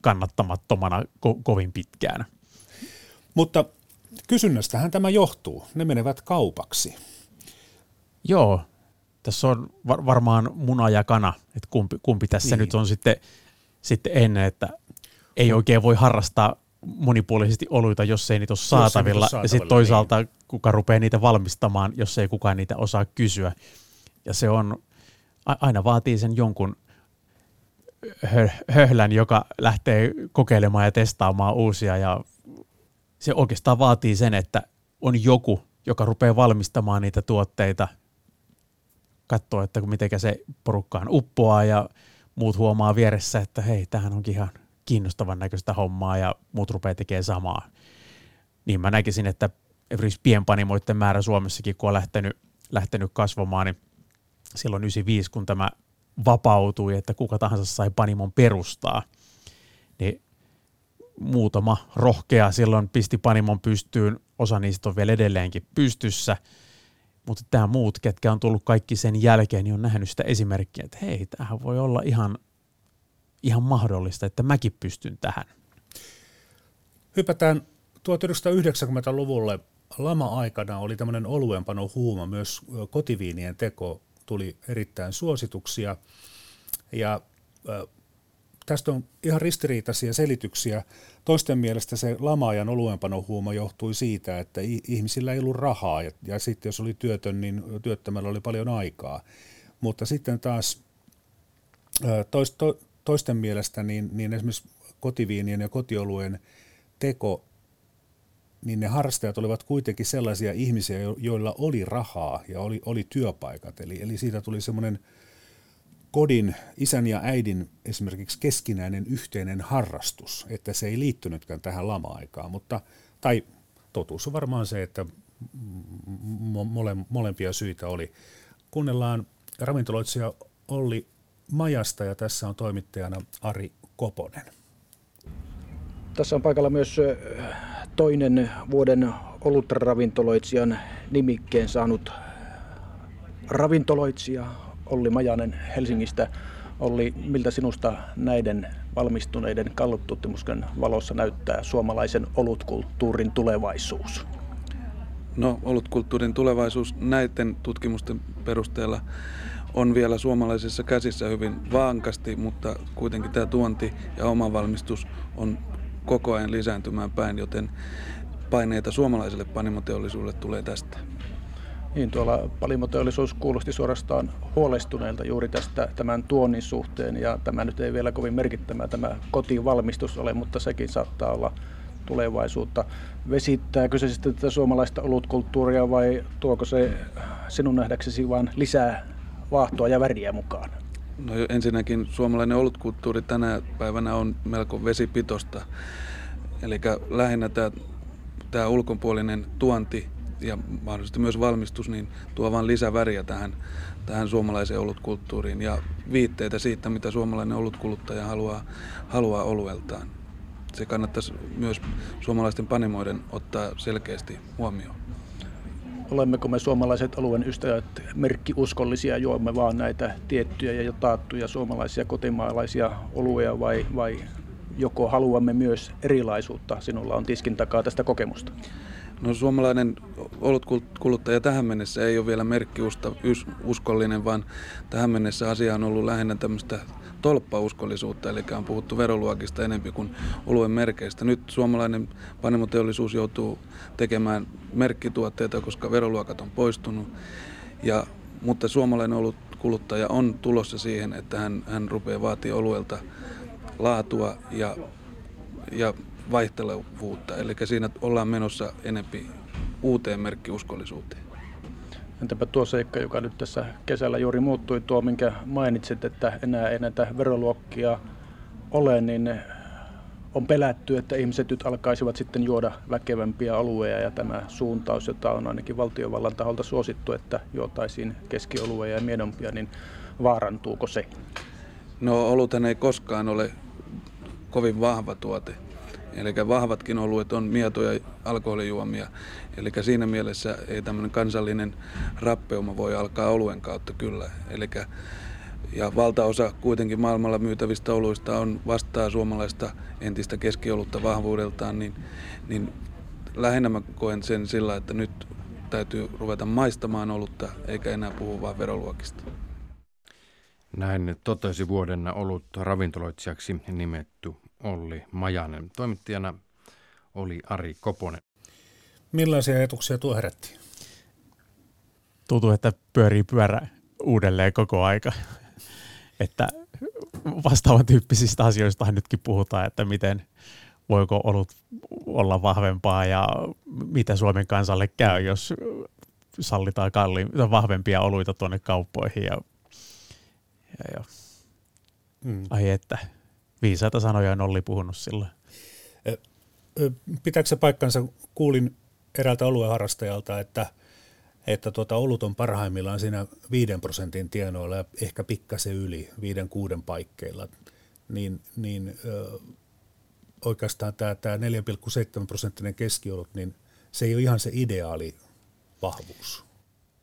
kannattamattomana ko- kovin pitkään. Mutta kysynnästähän tämä johtuu. Ne menevät kaupaksi. Joo, tässä on var- varmaan muna ja kana, että kumpi, kumpi tässä niin. nyt on sitten, sitten ennen, että ei oikein voi harrastaa monipuolisesti oluita, jos ei niitä ole saatavilla. Niitä saatavilla ja sitten toisaalta niin. kuka rupeaa niitä valmistamaan, jos ei kukaan niitä osaa kysyä. Ja se on, aina vaatii sen jonkun höhlän, joka lähtee kokeilemaan ja testaamaan uusia. Ja se oikeastaan vaatii sen, että on joku, joka rupeaa valmistamaan niitä tuotteita, katsoo, että miten se porukkaan uppoaa ja muut huomaa vieressä, että hei, tähän onkin ihan kiinnostavan näköistä hommaa ja muut rupeaa tekemään samaa. Niin mä näkisin, että esimerkiksi pienpanimoiden määrä Suomessakin, kun on lähtenyt, lähtenyt kasvamaan, niin silloin 95, kun tämä vapautui, että kuka tahansa sai panimon perustaa, niin muutama rohkea silloin pisti panimon pystyyn, osa niistä on vielä edelleenkin pystyssä, mutta tämä muut, ketkä on tullut kaikki sen jälkeen, niin on nähnyt sitä esimerkkiä, että hei, tämähän voi olla ihan ihan mahdollista, että mäkin pystyn tähän. Hypätään 1990-luvulle. Lama-aikana oli tämmöinen oluenpano huuma, myös kotiviinien teko tuli erittäin suosituksia. Ja tästä on ihan ristiriitaisia selityksiä. Toisten mielestä se lama-ajan oluenpanohuuma johtui siitä, että ihmisillä ei ollut rahaa ja, ja sitten jos oli työtön, niin työttömällä oli paljon aikaa. Mutta sitten taas tois, to, toisten mielestä niin, niin esimerkiksi kotiviinien ja kotioluen teko, niin ne harrastajat olivat kuitenkin sellaisia ihmisiä, joilla oli rahaa ja oli, oli työpaikat. Eli, eli siitä tuli semmoinen kodin, isän ja äidin esimerkiksi keskinäinen yhteinen harrastus, että se ei liittynytkään tähän lama-aikaan, mutta, tai totuus on varmaan se, että mole, molempia syitä oli. Kuunnellaan ravintoloitsija Olli Majasta ja tässä on toimittajana Ari Koponen. Tässä on paikalla myös toinen vuoden olutravintoloitsijan nimikkeen saanut ravintoloitsija Olli Majanen Helsingistä. Olli, miltä sinusta näiden valmistuneiden kalluptutkimusten valossa näyttää suomalaisen olutkulttuurin tulevaisuus? No, olutkulttuurin tulevaisuus näiden tutkimusten perusteella on vielä suomalaisissa käsissä hyvin vankasti, mutta kuitenkin tämä tuonti ja oma valmistus on koko ajan lisääntymään päin, joten paineita suomalaiselle panimoteollisuudelle tulee tästä. Niin, tuolla panimoteollisuus kuulosti suorastaan huolestuneelta juuri tästä tämän tuonnin suhteen, ja tämä nyt ei vielä kovin merkittävä tämä kotivalmistus ole, mutta sekin saattaa olla tulevaisuutta. Vesittääkö se sitten tätä suomalaista olutkulttuuria vai tuoko se sinun nähdäksesi vain lisää vaahtoa ja väriä mukaan? No ensinnäkin suomalainen olutkulttuuri tänä päivänä on melko vesipitosta. Eli lähinnä tämä, tämä ulkopuolinen tuonti ja mahdollisesti myös valmistus niin tuo vain lisäväriä tähän, tähän suomalaiseen olutkulttuuriin ja viitteitä siitä, mitä suomalainen olutkuluttaja haluaa, haluaa olueltaan. Se kannattaisi myös suomalaisten panimoiden ottaa selkeästi huomioon olemmeko me suomalaiset alueen ystävät merkkiuskollisia, juomme vaan näitä tiettyjä ja taattuja suomalaisia kotimaalaisia oluja vai, vai joko haluamme myös erilaisuutta? Sinulla on tiskin takaa tästä kokemusta. No suomalainen olutkuluttaja tähän mennessä ei ole vielä merkkiusta uskollinen, vaan tähän mennessä asia on ollut lähinnä tämmöistä tolppauskollisuutta, eli on puhuttu veroluokista enemmän kuin oluen merkeistä. Nyt suomalainen panimoteollisuus joutuu tekemään merkkituotteita, koska veroluokat on poistunut. Ja, mutta suomalainen ollut kuluttaja on tulossa siihen, että hän, hän rupeaa vaatimaan oluelta laatua ja, ja vaihtelevuutta. Eli siinä ollaan menossa enempi uuteen merkkiuskollisuuteen. Entäpä tuo seikka, joka nyt tässä kesällä juuri muuttui, tuo minkä mainitsit, että enää ei näitä veroluokkia ole, niin on pelätty, että ihmiset nyt alkaisivat sitten juoda väkevämpiä alueja ja tämä suuntaus, jota on ainakin valtiovallan taholta suosittu, että juotaisiin keskiolueja ja miedompia, niin vaarantuuko se? No oluthan ei koskaan ole kovin vahva tuote. Eli vahvatkin oluet on mietoja alkoholijuomia. Eli siinä mielessä ei tämmöinen kansallinen rappeuma voi alkaa oluen kautta kyllä. Elikkä, ja valtaosa kuitenkin maailmalla myytävistä oluista on vastaa suomalaista entistä keskiolutta vahvuudeltaan, niin, niin lähinnä mä koen sen sillä, että nyt täytyy ruveta maistamaan olutta, eikä enää puhua vain veroluokista. Näin totesi vuoden ollut ravintoloitsijaksi nimetty Olli Majanen. Toimittajana oli Ari Koponen. Millaisia ajatuksia tuo herätti? Tuntuu, että pyörii pyörä uudelleen koko aika. että vastaavan tyyppisistä asioista nytkin puhutaan, että miten voiko ollut olla vahvempaa ja mitä Suomen kansalle käy, jos sallitaan kalliin, vahvempia oluita tuonne kauppoihin. Ja, ja, ja. Mm. Ai että, viisaita sanoja on Olli puhunut silloin. Pitääkö se paikkansa? Kuulin eräältä olueharrastajalta, että, että tuota, olut on parhaimmillaan siinä 5 prosentin tienoilla ja ehkä pikkasen yli, viiden kuuden paikkeilla. Niin, niin oikeastaan tämä, tämä 4,7 prosenttinen keskiolut, niin se ei ole ihan se ideaali vahvuus.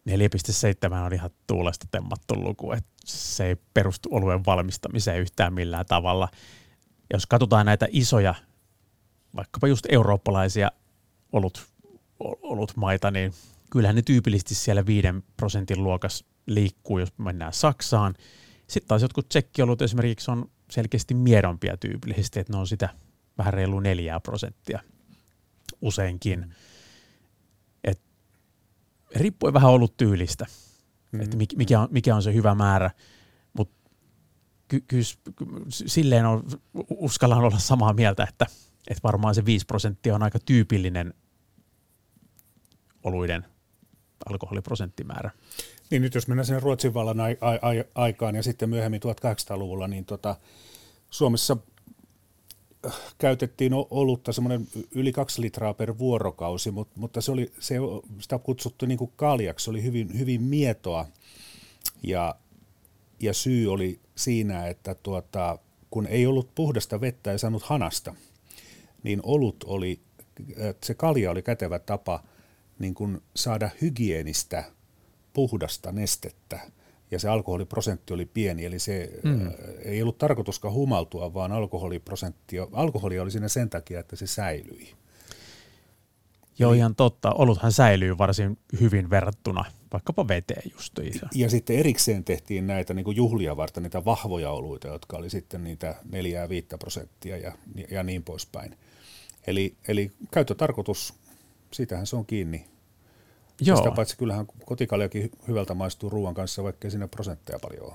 4,7 on ihan tuulesta temmattu luku, että se ei perustu oluen valmistamiseen yhtään millään tavalla. Jos katsotaan näitä isoja, vaikkapa just eurooppalaisia olut, olut maita, niin kyllähän ne tyypillisesti siellä 5 prosentin luokas liikkuu, jos mennään Saksaan. Sitten taas jotkut tsekkiolut esimerkiksi on selkeästi miedompia tyypillisesti, että ne on sitä vähän reilu 4 prosenttia useinkin. Riippuen vähän ollut tyylistä, mm. että mikä on, mikä on se hyvä määrä, mutta ky, ky, silleen on, uskallan olla samaa mieltä, että, että varmaan se 5 prosenttia on aika tyypillinen oluiden alkoholiprosenttimäärä. Niin nyt jos mennään sinne Ruotsin vallan ai- ai- aikaan ja sitten myöhemmin 1800-luvulla, niin tota, Suomessa käytettiin olutta semmoinen yli kaksi litraa per vuorokausi, mutta, mutta se oli, se, sitä kutsuttu niin kuin kaljaksi, se oli hyvin, hyvin mietoa. Ja, ja syy oli siinä, että tuota, kun ei ollut puhdasta vettä ja saanut hanasta, niin olut oli, se kalja oli kätevä tapa niin kuin saada hygienistä puhdasta nestettä – ja se alkoholiprosentti oli pieni, eli se mm. Äh, ei ollut tarkoituskaan humaltua, vaan alkoholiprosentti, alkoholi oli siinä sen takia, että se säilyi. Joo, ihan totta. Oluthan säilyy varsin hyvin verrattuna vaikkapa veteen justiinsa. Ja sitten erikseen tehtiin näitä niin kuin juhlia varten, niitä vahvoja oluita, jotka oli sitten niitä 4-5 prosenttia ja, ja niin poispäin. Eli, eli käyttötarkoitus, siitähän se on kiinni. Joo. Sitä paitsi kyllähän kotikaljakin hyvältä maistuu ruoan kanssa, vaikka siinä prosentteja paljon ole.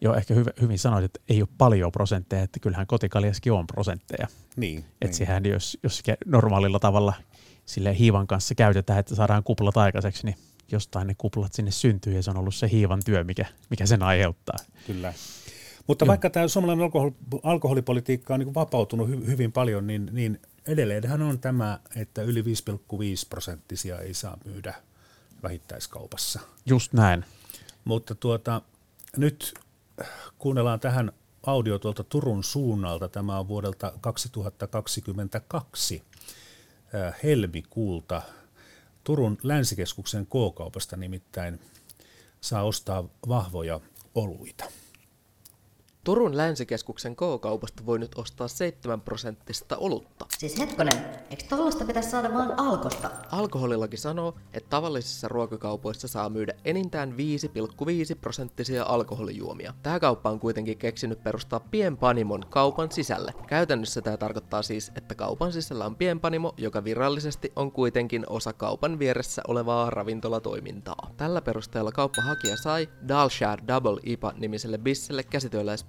Joo, ehkä hyv- hyvin sanoit, että ei ole paljon prosentteja, että kyllähän kotikaljaskin on prosentteja. Niin. Että niin. sehän, jos, jos normaalilla tavalla sille hiivan kanssa käytetään, että saadaan kuplat aikaiseksi, niin jostain ne kuplat sinne syntyy ja se on ollut se hiivan työ, mikä, mikä sen aiheuttaa. Kyllä. Mutta Joo. vaikka tämä suomalainen alkohol, alkoholipolitiikka on niin vapautunut hy, hyvin paljon, niin, niin edelleenhän on tämä, että yli 5,5 prosenttisia ei saa myydä vähittäiskaupassa. Just näin. Mutta tuota, nyt kuunnellaan tähän audio tuolta Turun suunnalta. Tämä on vuodelta 2022 helmikuulta. Turun länsikeskuksen K-kaupasta nimittäin saa ostaa vahvoja oluita. Turun länsikeskuksen K-kaupasta voi nyt ostaa 7 prosenttista olutta. Siis hetkonen, eikö tollasta pitäisi saada vaan alkosta? Alkoholilaki sanoo, että tavallisissa ruokakaupoissa saa myydä enintään 5,5 prosenttisia alkoholijuomia. Tämä kauppa on kuitenkin keksinyt perustaa pienpanimon kaupan sisälle. Käytännössä tämä tarkoittaa siis, että kaupan sisällä on pienpanimo, joka virallisesti on kuitenkin osa kaupan vieressä olevaa ravintolatoimintaa. Tällä perusteella kauppahakija sai Dalshad Double IPA-nimiselle bisselle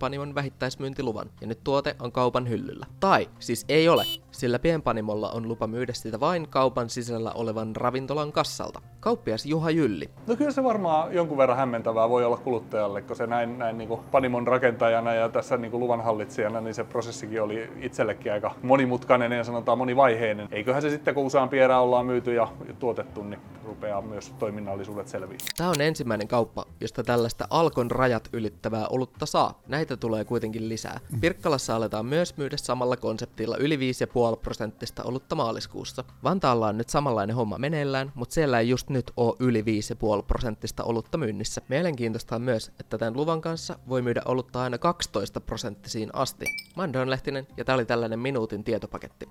käsityöläispanimon vähittäismyyntiluvan, ja nyt tuote on kaupan hyllyllä. Tai siis ei ole, sillä pienpanimolla on lupa myydä sitä vain kaupan sisällä olevan ravintolan kassalta. Kauppias Juha Jylli. No kyllä se varmaan jonkun verran hämmentävää voi olla kuluttajalle, kun se näin, näin niin kuin panimon rakentajana ja tässä niin kuin luvanhallitsijana, niin se prosessikin oli itsellekin aika monimutkainen ja sanotaan monivaiheinen. Eiköhän se sitten, kun useampi erä ollaan myyty ja tuotettu, niin rupeaa myös toiminnallisuudet selviä. Tämä on ensimmäinen kauppa, josta tällaista Alkon rajat ylittävää olutta saa. Näitä tulee kuitenkin lisää. Pirkkalassa aletaan myös myydä samalla konseptilla yli 5,5 prosenttista olutta maaliskuussa. Vantaalla on nyt samanlainen homma meneillään, mutta siellä ei just nyt ole yli 5,5 prosenttista olutta myynnissä. Mielenkiintoista on myös, että tämän luvan kanssa voi myydä olutta aina 12 prosenttisiin asti. Mä oon Lehtinen ja tämä oli tällainen minuutin tietopaketti.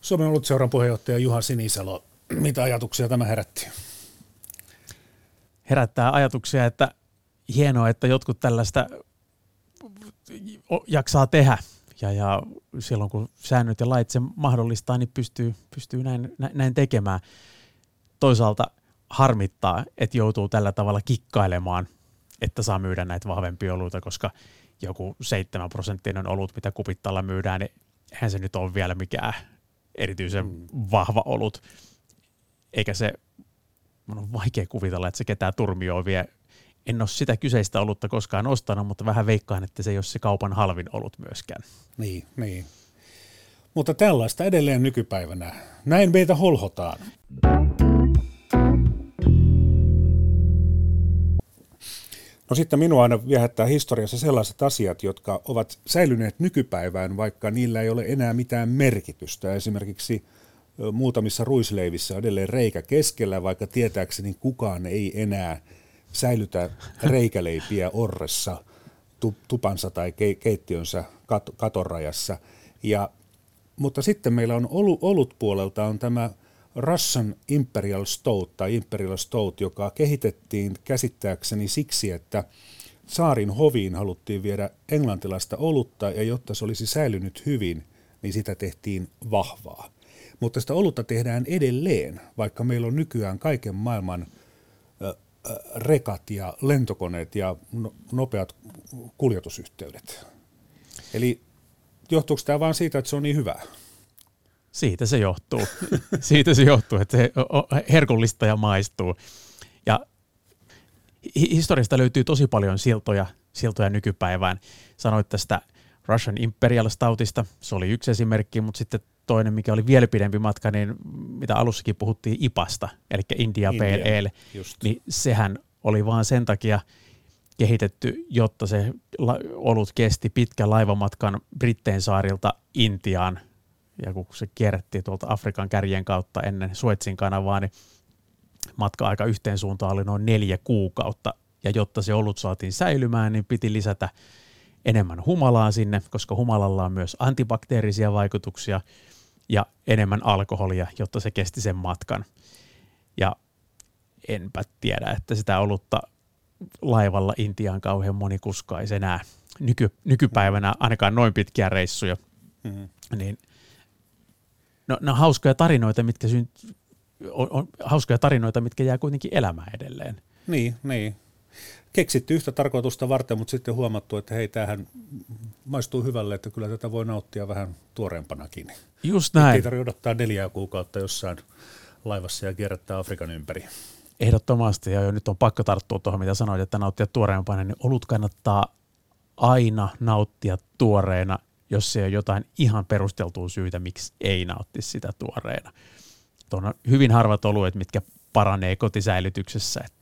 Suomen ollut seuran puheenjohtaja Juha Sinisalo. Mitä ajatuksia tämä herätti? Herättää ajatuksia, että hienoa, että jotkut tällaista jaksaa tehdä. Ja, ja silloin kun säännöt ja lait sen mahdollistaa, niin pystyy, pystyy näin, näin tekemään. Toisaalta harmittaa, että joutuu tällä tavalla kikkailemaan, että saa myydä näitä vahvempia oluita, koska joku 7 prosenttinen olut, mitä kupittalla myydään, niin eihän se nyt ole vielä mikään erityisen mm. vahva olut. Eikä se, mun on vaikea kuvitella, että se ketään turmioon vie. En ole sitä kyseistä olutta koskaan ostanut, mutta vähän veikkaan, että se ei ole se kaupan halvin olut myöskään. Niin, niin. Mutta tällaista edelleen nykypäivänä. Näin meitä holhotaan. No sitten minua aina viehättää historiassa sellaiset asiat, jotka ovat säilyneet nykypäivään, vaikka niillä ei ole enää mitään merkitystä. Esimerkiksi muutamissa ruisleivissä on edelleen reikä keskellä, vaikka tietääkseni kukaan ei enää säilytä reikäleipiä orressa tupansa tai keittiönsä kat- katorajassa. Ja, mutta sitten meillä on ollut puolelta on tämä Russian Imperial Stout tai Imperial Stout, joka kehitettiin käsittääkseni siksi, että saarin hoviin haluttiin viedä englantilaista olutta ja jotta se olisi säilynyt hyvin, niin sitä tehtiin vahvaa. Mutta sitä olutta tehdään edelleen, vaikka meillä on nykyään kaiken maailman rekat ja lentokoneet ja no, nopeat kuljetusyhteydet. Eli johtuuko tämä vain siitä, että se on niin hyvää? Siitä se johtuu. Siitä se johtuu, että se herkullista ja maistuu. Ja historiasta löytyy tosi paljon siltoja, siltoja nykypäivään. Sanoit tästä Russian Imperial Stoutista, se oli yksi esimerkki, mutta sitten toinen, mikä oli vielä pidempi matka, niin mitä alussakin puhuttiin IPasta, eli India, India Pale Ale, niin sehän oli vaan sen takia kehitetty, jotta se olut kesti pitkän laivamatkan Britteen saarilta Intiaan. Ja kun se kierrettiin tuolta Afrikan kärjen kautta ennen Suetsin kanavaa, niin matka-aika yhteen suuntaan oli noin neljä kuukautta, ja jotta se olut saatiin säilymään, niin piti lisätä enemmän humalaa sinne, koska humalalla on myös antibakteerisia vaikutuksia ja enemmän alkoholia, jotta se kesti sen matkan. Ja enpä tiedä, että sitä olutta laivalla Intiaan kauhean moni kuskaisi enää nyky, nykypäivänä ainakaan noin pitkiä reissuja. Mm-hmm. Niin – no, no hauskoja tarinoita, mitkä synt, on, on, hauskoja tarinoita, mitkä jää kuitenkin elämään edelleen. Niin, niin. Keksitty yhtä tarkoitusta varten, mutta sitten huomattu, että hei, tämähän maistuu hyvälle, että kyllä tätä voi nauttia vähän tuoreempanakin. Just näin. Ei tarvitse odottaa neljää kuukautta jossain laivassa ja kierrättää Afrikan ympäri. Ehdottomasti, ja jo nyt on pakko tarttua tuohon, mitä sanoit, että nauttia tuoreempana, niin olut kannattaa aina nauttia tuoreena jos se on jotain ihan perusteltua syytä, miksi ei nautti sitä tuoreena. Tuon on hyvin harvat oluet, mitkä paranee kotisäilytyksessä. Et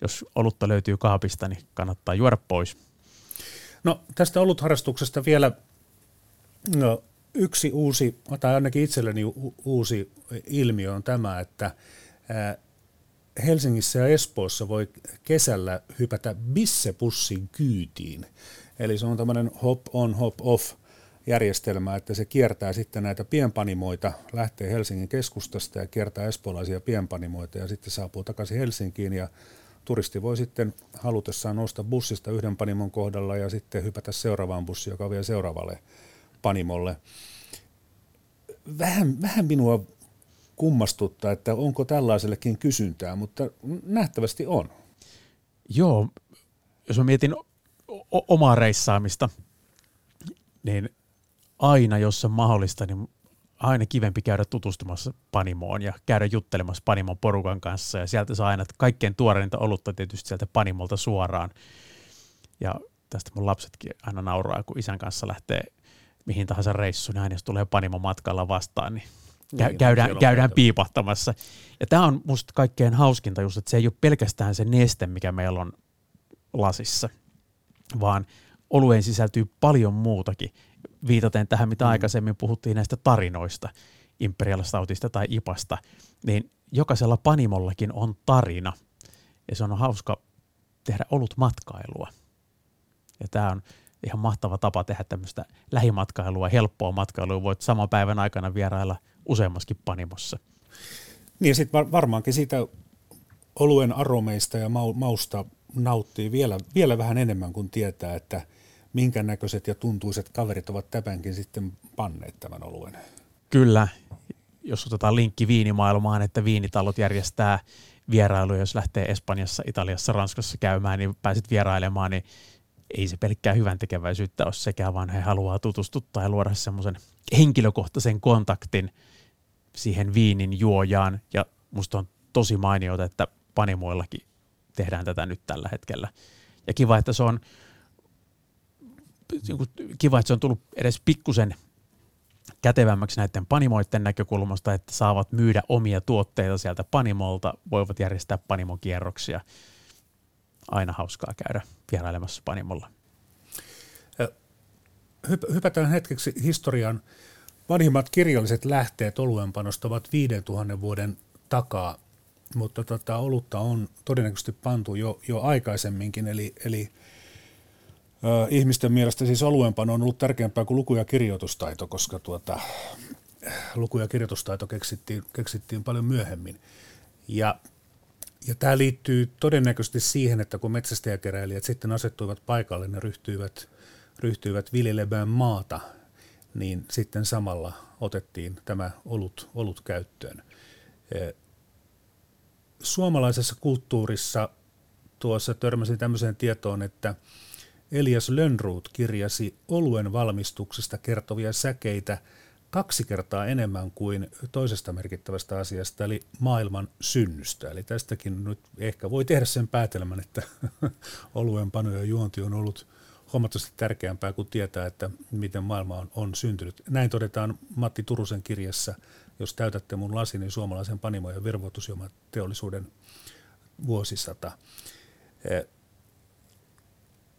jos olutta löytyy kaapista, niin kannattaa juoda pois. No tästä olutharrastuksesta vielä no, yksi uusi, tai ainakin itselleni uusi ilmiö on tämä, että Helsingissä ja Espoossa voi kesällä hypätä bissepussin kyytiin Eli se on tämmöinen hop on, hop off järjestelmä, että se kiertää sitten näitä pienpanimoita, lähtee Helsingin keskustasta ja kiertää espoolaisia pienpanimoita ja sitten saapuu takaisin Helsinkiin ja turisti voi sitten halutessaan nousta bussista yhden panimon kohdalla ja sitten hypätä seuraavaan bussiin, joka vie seuraavalle panimolle. Vähän, vähän minua kummastuttaa, että onko tällaisellekin kysyntää, mutta nähtävästi on. Joo, jos mä mietin o- omaa reissaamista, niin aina, jos se on mahdollista, niin aina kivempi käydä tutustumassa Panimoon ja käydä juttelemassa Panimon porukan kanssa ja sieltä saa aina kaikkein tuoreinta olutta tietysti sieltä Panimolta suoraan. Ja tästä mun lapsetkin aina nauraa, kun isän kanssa lähtee mihin tahansa reissuun, niin aina jos tulee Panimo matkalla vastaan, niin niin, käydään, käydään piipahtamassa. Ja tämä on musta kaikkein hauskinta just, että se ei ole pelkästään se neste, mikä meillä on lasissa, vaan olueen sisältyy paljon muutakin. Viitaten tähän, mitä mm. aikaisemmin puhuttiin näistä tarinoista, Imperial Stoutista tai Ipasta, niin jokaisella panimollakin on tarina. Ja se on hauska tehdä olut matkailua. Ja tämä on ihan mahtava tapa tehdä tämmöistä lähimatkailua, helppoa matkailua. Voit saman päivän aikana vierailla – useammaskin panimossa. Niin sitten varmaankin siitä oluen aromeista ja mausta nauttii vielä, vielä vähän enemmän kuin tietää, että minkä näköiset ja tuntuiset kaverit ovat tämänkin sitten panneet tämän oluen. Kyllä, jos otetaan linkki viinimaailmaan, että viinitalot järjestää vierailuja, jos lähtee Espanjassa, Italiassa, Ranskassa käymään, niin pääset vierailemaan, niin ei se pelkkää hyvän tekeväisyyttä ole sekä, vaan he haluaa tutustuttaa ja luoda semmoisen henkilökohtaisen kontaktin siihen viinin juojaan. Ja musta on tosi mainiota, että panimoillakin tehdään tätä nyt tällä hetkellä. Ja kiva, että se on, kiva, että se on tullut edes pikkusen kätevämmäksi näiden panimoiden näkökulmasta, että saavat myydä omia tuotteita sieltä panimolta, voivat järjestää panimokierroksia. Aina hauskaa käydä vierailemassa panimolla. Hypätään hetkeksi historian Vanhimmat kirjalliset lähteet oluenpanosta ovat 5000 vuoden takaa, mutta tota, olutta on todennäköisesti pantu jo, jo aikaisemminkin, eli, eli ihmisten mielestä siis oluenpano on ollut tärkeämpää kuin luku- ja kirjoitustaito, koska tuota, luku- ja kirjoitustaito keksittiin, keksittiin paljon myöhemmin. Ja, ja tämä liittyy todennäköisesti siihen, että kun metsästäjäkeräilijät sitten asettuivat paikalle, ne ryhtyivät, ryhtyivät viljelemään maata – niin sitten samalla otettiin tämä olut, olut käyttöön. Suomalaisessa kulttuurissa tuossa törmäsin tämmöiseen tietoon, että Elias Lönnruut kirjasi oluen valmistuksesta kertovia säkeitä kaksi kertaa enemmän kuin toisesta merkittävästä asiasta, eli maailman synnystä. Eli tästäkin nyt ehkä voi tehdä sen päätelmän, että oluen pano ja juonti on ollut huomattavasti tärkeämpää kuin tietää, että miten maailma on, on syntynyt. Näin todetaan Matti Turusen kirjassa, jos täytätte mun lasini niin suomalaisen panimo- ja virvoitusjuomateollisuuden vuosisata.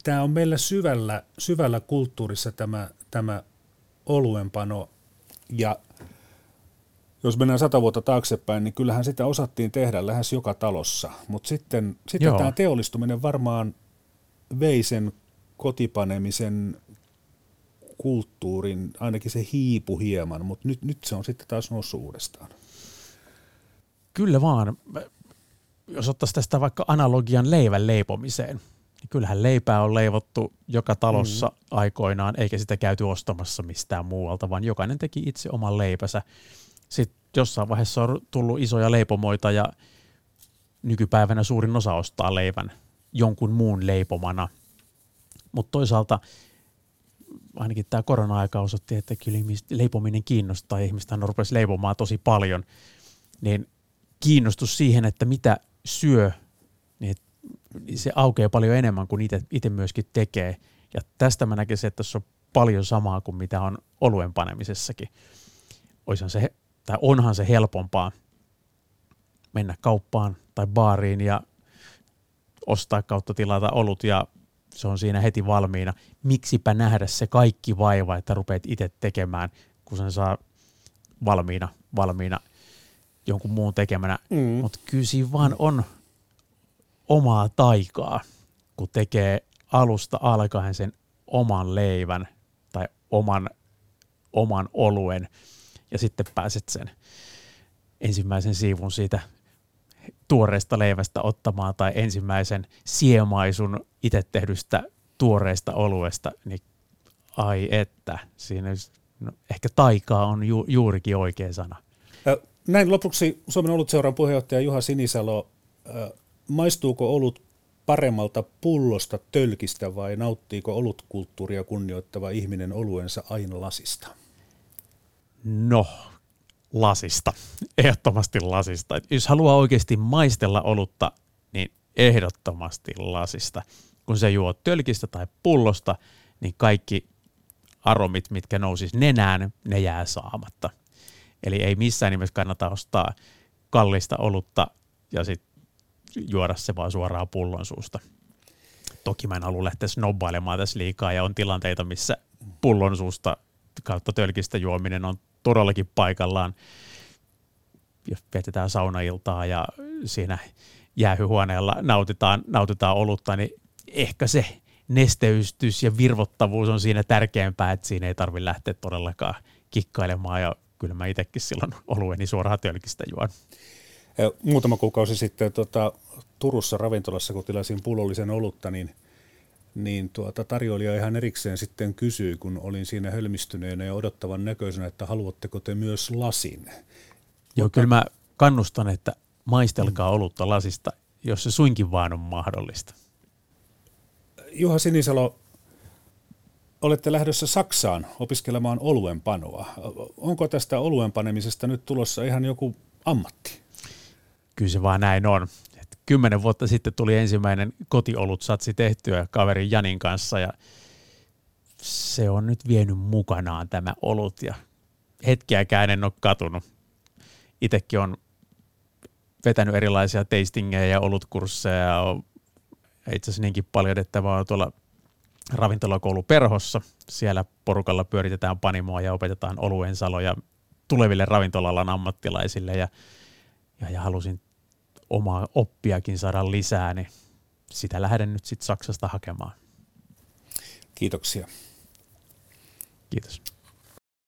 Tämä on meillä syvällä, syvällä kulttuurissa tämä, tämä oluenpano ja jos mennään sata vuotta taaksepäin, niin kyllähän sitä osattiin tehdä lähes joka talossa, mutta sitten, sitten tämä teollistuminen varmaan vei sen kotipanemisen kulttuurin, ainakin se hiipu hieman, mutta nyt, nyt se on sitten taas noussut uudestaan. Kyllä vaan. Jos ottaisiin tästä vaikka analogian leivän leipomiseen, niin kyllähän leipää on leivottu joka talossa mm. aikoinaan, eikä sitä käyty ostamassa mistään muualta, vaan jokainen teki itse oman leipänsä. Sitten jossain vaiheessa on tullut isoja leipomoita ja nykypäivänä suurin osa ostaa leivän jonkun muun leipomana – mutta toisaalta ainakin tämä korona-aika osoitti, että kyllä leipominen kiinnostaa ja ihmistä rupesi leipomaan tosi paljon, niin kiinnostus siihen, että mitä syö, niin se aukeaa paljon enemmän kuin itse myöskin tekee. Ja tästä mä näkisin, että tässä on paljon samaa kuin mitä on oluen panemisessakin. Oishan se, tai onhan se helpompaa mennä kauppaan tai baariin ja ostaa kautta tilata olut ja se on siinä heti valmiina. Miksipä nähdä se kaikki vaiva, että rupeat itse tekemään, kun sen saa valmiina, valmiina jonkun muun tekemänä. Mm. Mutta kyllä siinä vaan on omaa taikaa, kun tekee alusta alkaen sen oman leivän tai oman, oman oluen ja sitten pääset sen ensimmäisen siivun siitä tuoreesta leivästä ottamaan tai ensimmäisen siemaisun itse tehdystä tuoreesta oluesta, niin ai että, siinä no, ehkä taikaa on ju, juurikin oikea sana. Näin lopuksi Suomen olutseuran puheenjohtaja Juha Sinisalo, maistuuko olut paremmalta pullosta tölkistä vai nauttiiko olutkulttuuria kunnioittava ihminen oluensa aina lasista? No, lasista. Ehdottomasti lasista. Et jos haluaa oikeasti maistella olutta, niin ehdottomasti lasista. Kun se juo tölkistä tai pullosta, niin kaikki aromit, mitkä nousis nenään, ne jää saamatta. Eli ei missään nimessä kannata ostaa kallista olutta ja sitten juoda se vaan suoraan pullon suusta. Toki mä en halua lähteä snobbailemaan tässä liikaa ja on tilanteita, missä pullon suusta kautta tölkistä juominen on todellakin paikallaan. Jos vietetään saunailtaa ja siinä jäähyhuoneella nautitaan, nautitaan olutta, niin ehkä se nesteystys ja virvottavuus on siinä tärkeämpää, että siinä ei tarvitse lähteä todellakaan kikkailemaan ja kyllä mä itsekin silloin olueni suoraan tölkistä juon. Muutama kuukausi sitten tota, Turussa ravintolassa, kun tilasin pullollisen olutta, niin, niin tuota, tarjoilija ihan erikseen sitten kysyi, kun olin siinä hölmistyneenä ja odottavan näköisenä, että haluatteko te myös lasin. Joo, Mutta... kyllä mä kannustan, että maistelkaa olutta lasista, jos se suinkin vaan on mahdollista. Juha Sinisalo, olette lähdössä Saksaan opiskelemaan oluenpanoa. Onko tästä oluenpanemisesta nyt tulossa ihan joku ammatti? Kyllä se vaan näin on. Et kymmenen vuotta sitten tuli ensimmäinen kotiolut satsi tehtyä kaverin Janin kanssa ja se on nyt vienyt mukanaan tämä olut ja hetkeäkään en ole katunut. Itekin on vetänyt erilaisia tastingeja ja olutkursseja ja itse asiassa niinkin paljon, että mä oon tuolla ravintolakoulu Perhossa. Siellä porukalla pyöritetään panimoa ja opetetaan oluen saloja tuleville ravintolalan ammattilaisille ja, ja, ja halusin omaa oppiakin saada lisää, niin sitä lähden nyt sitten Saksasta hakemaan. Kiitoksia. Kiitos.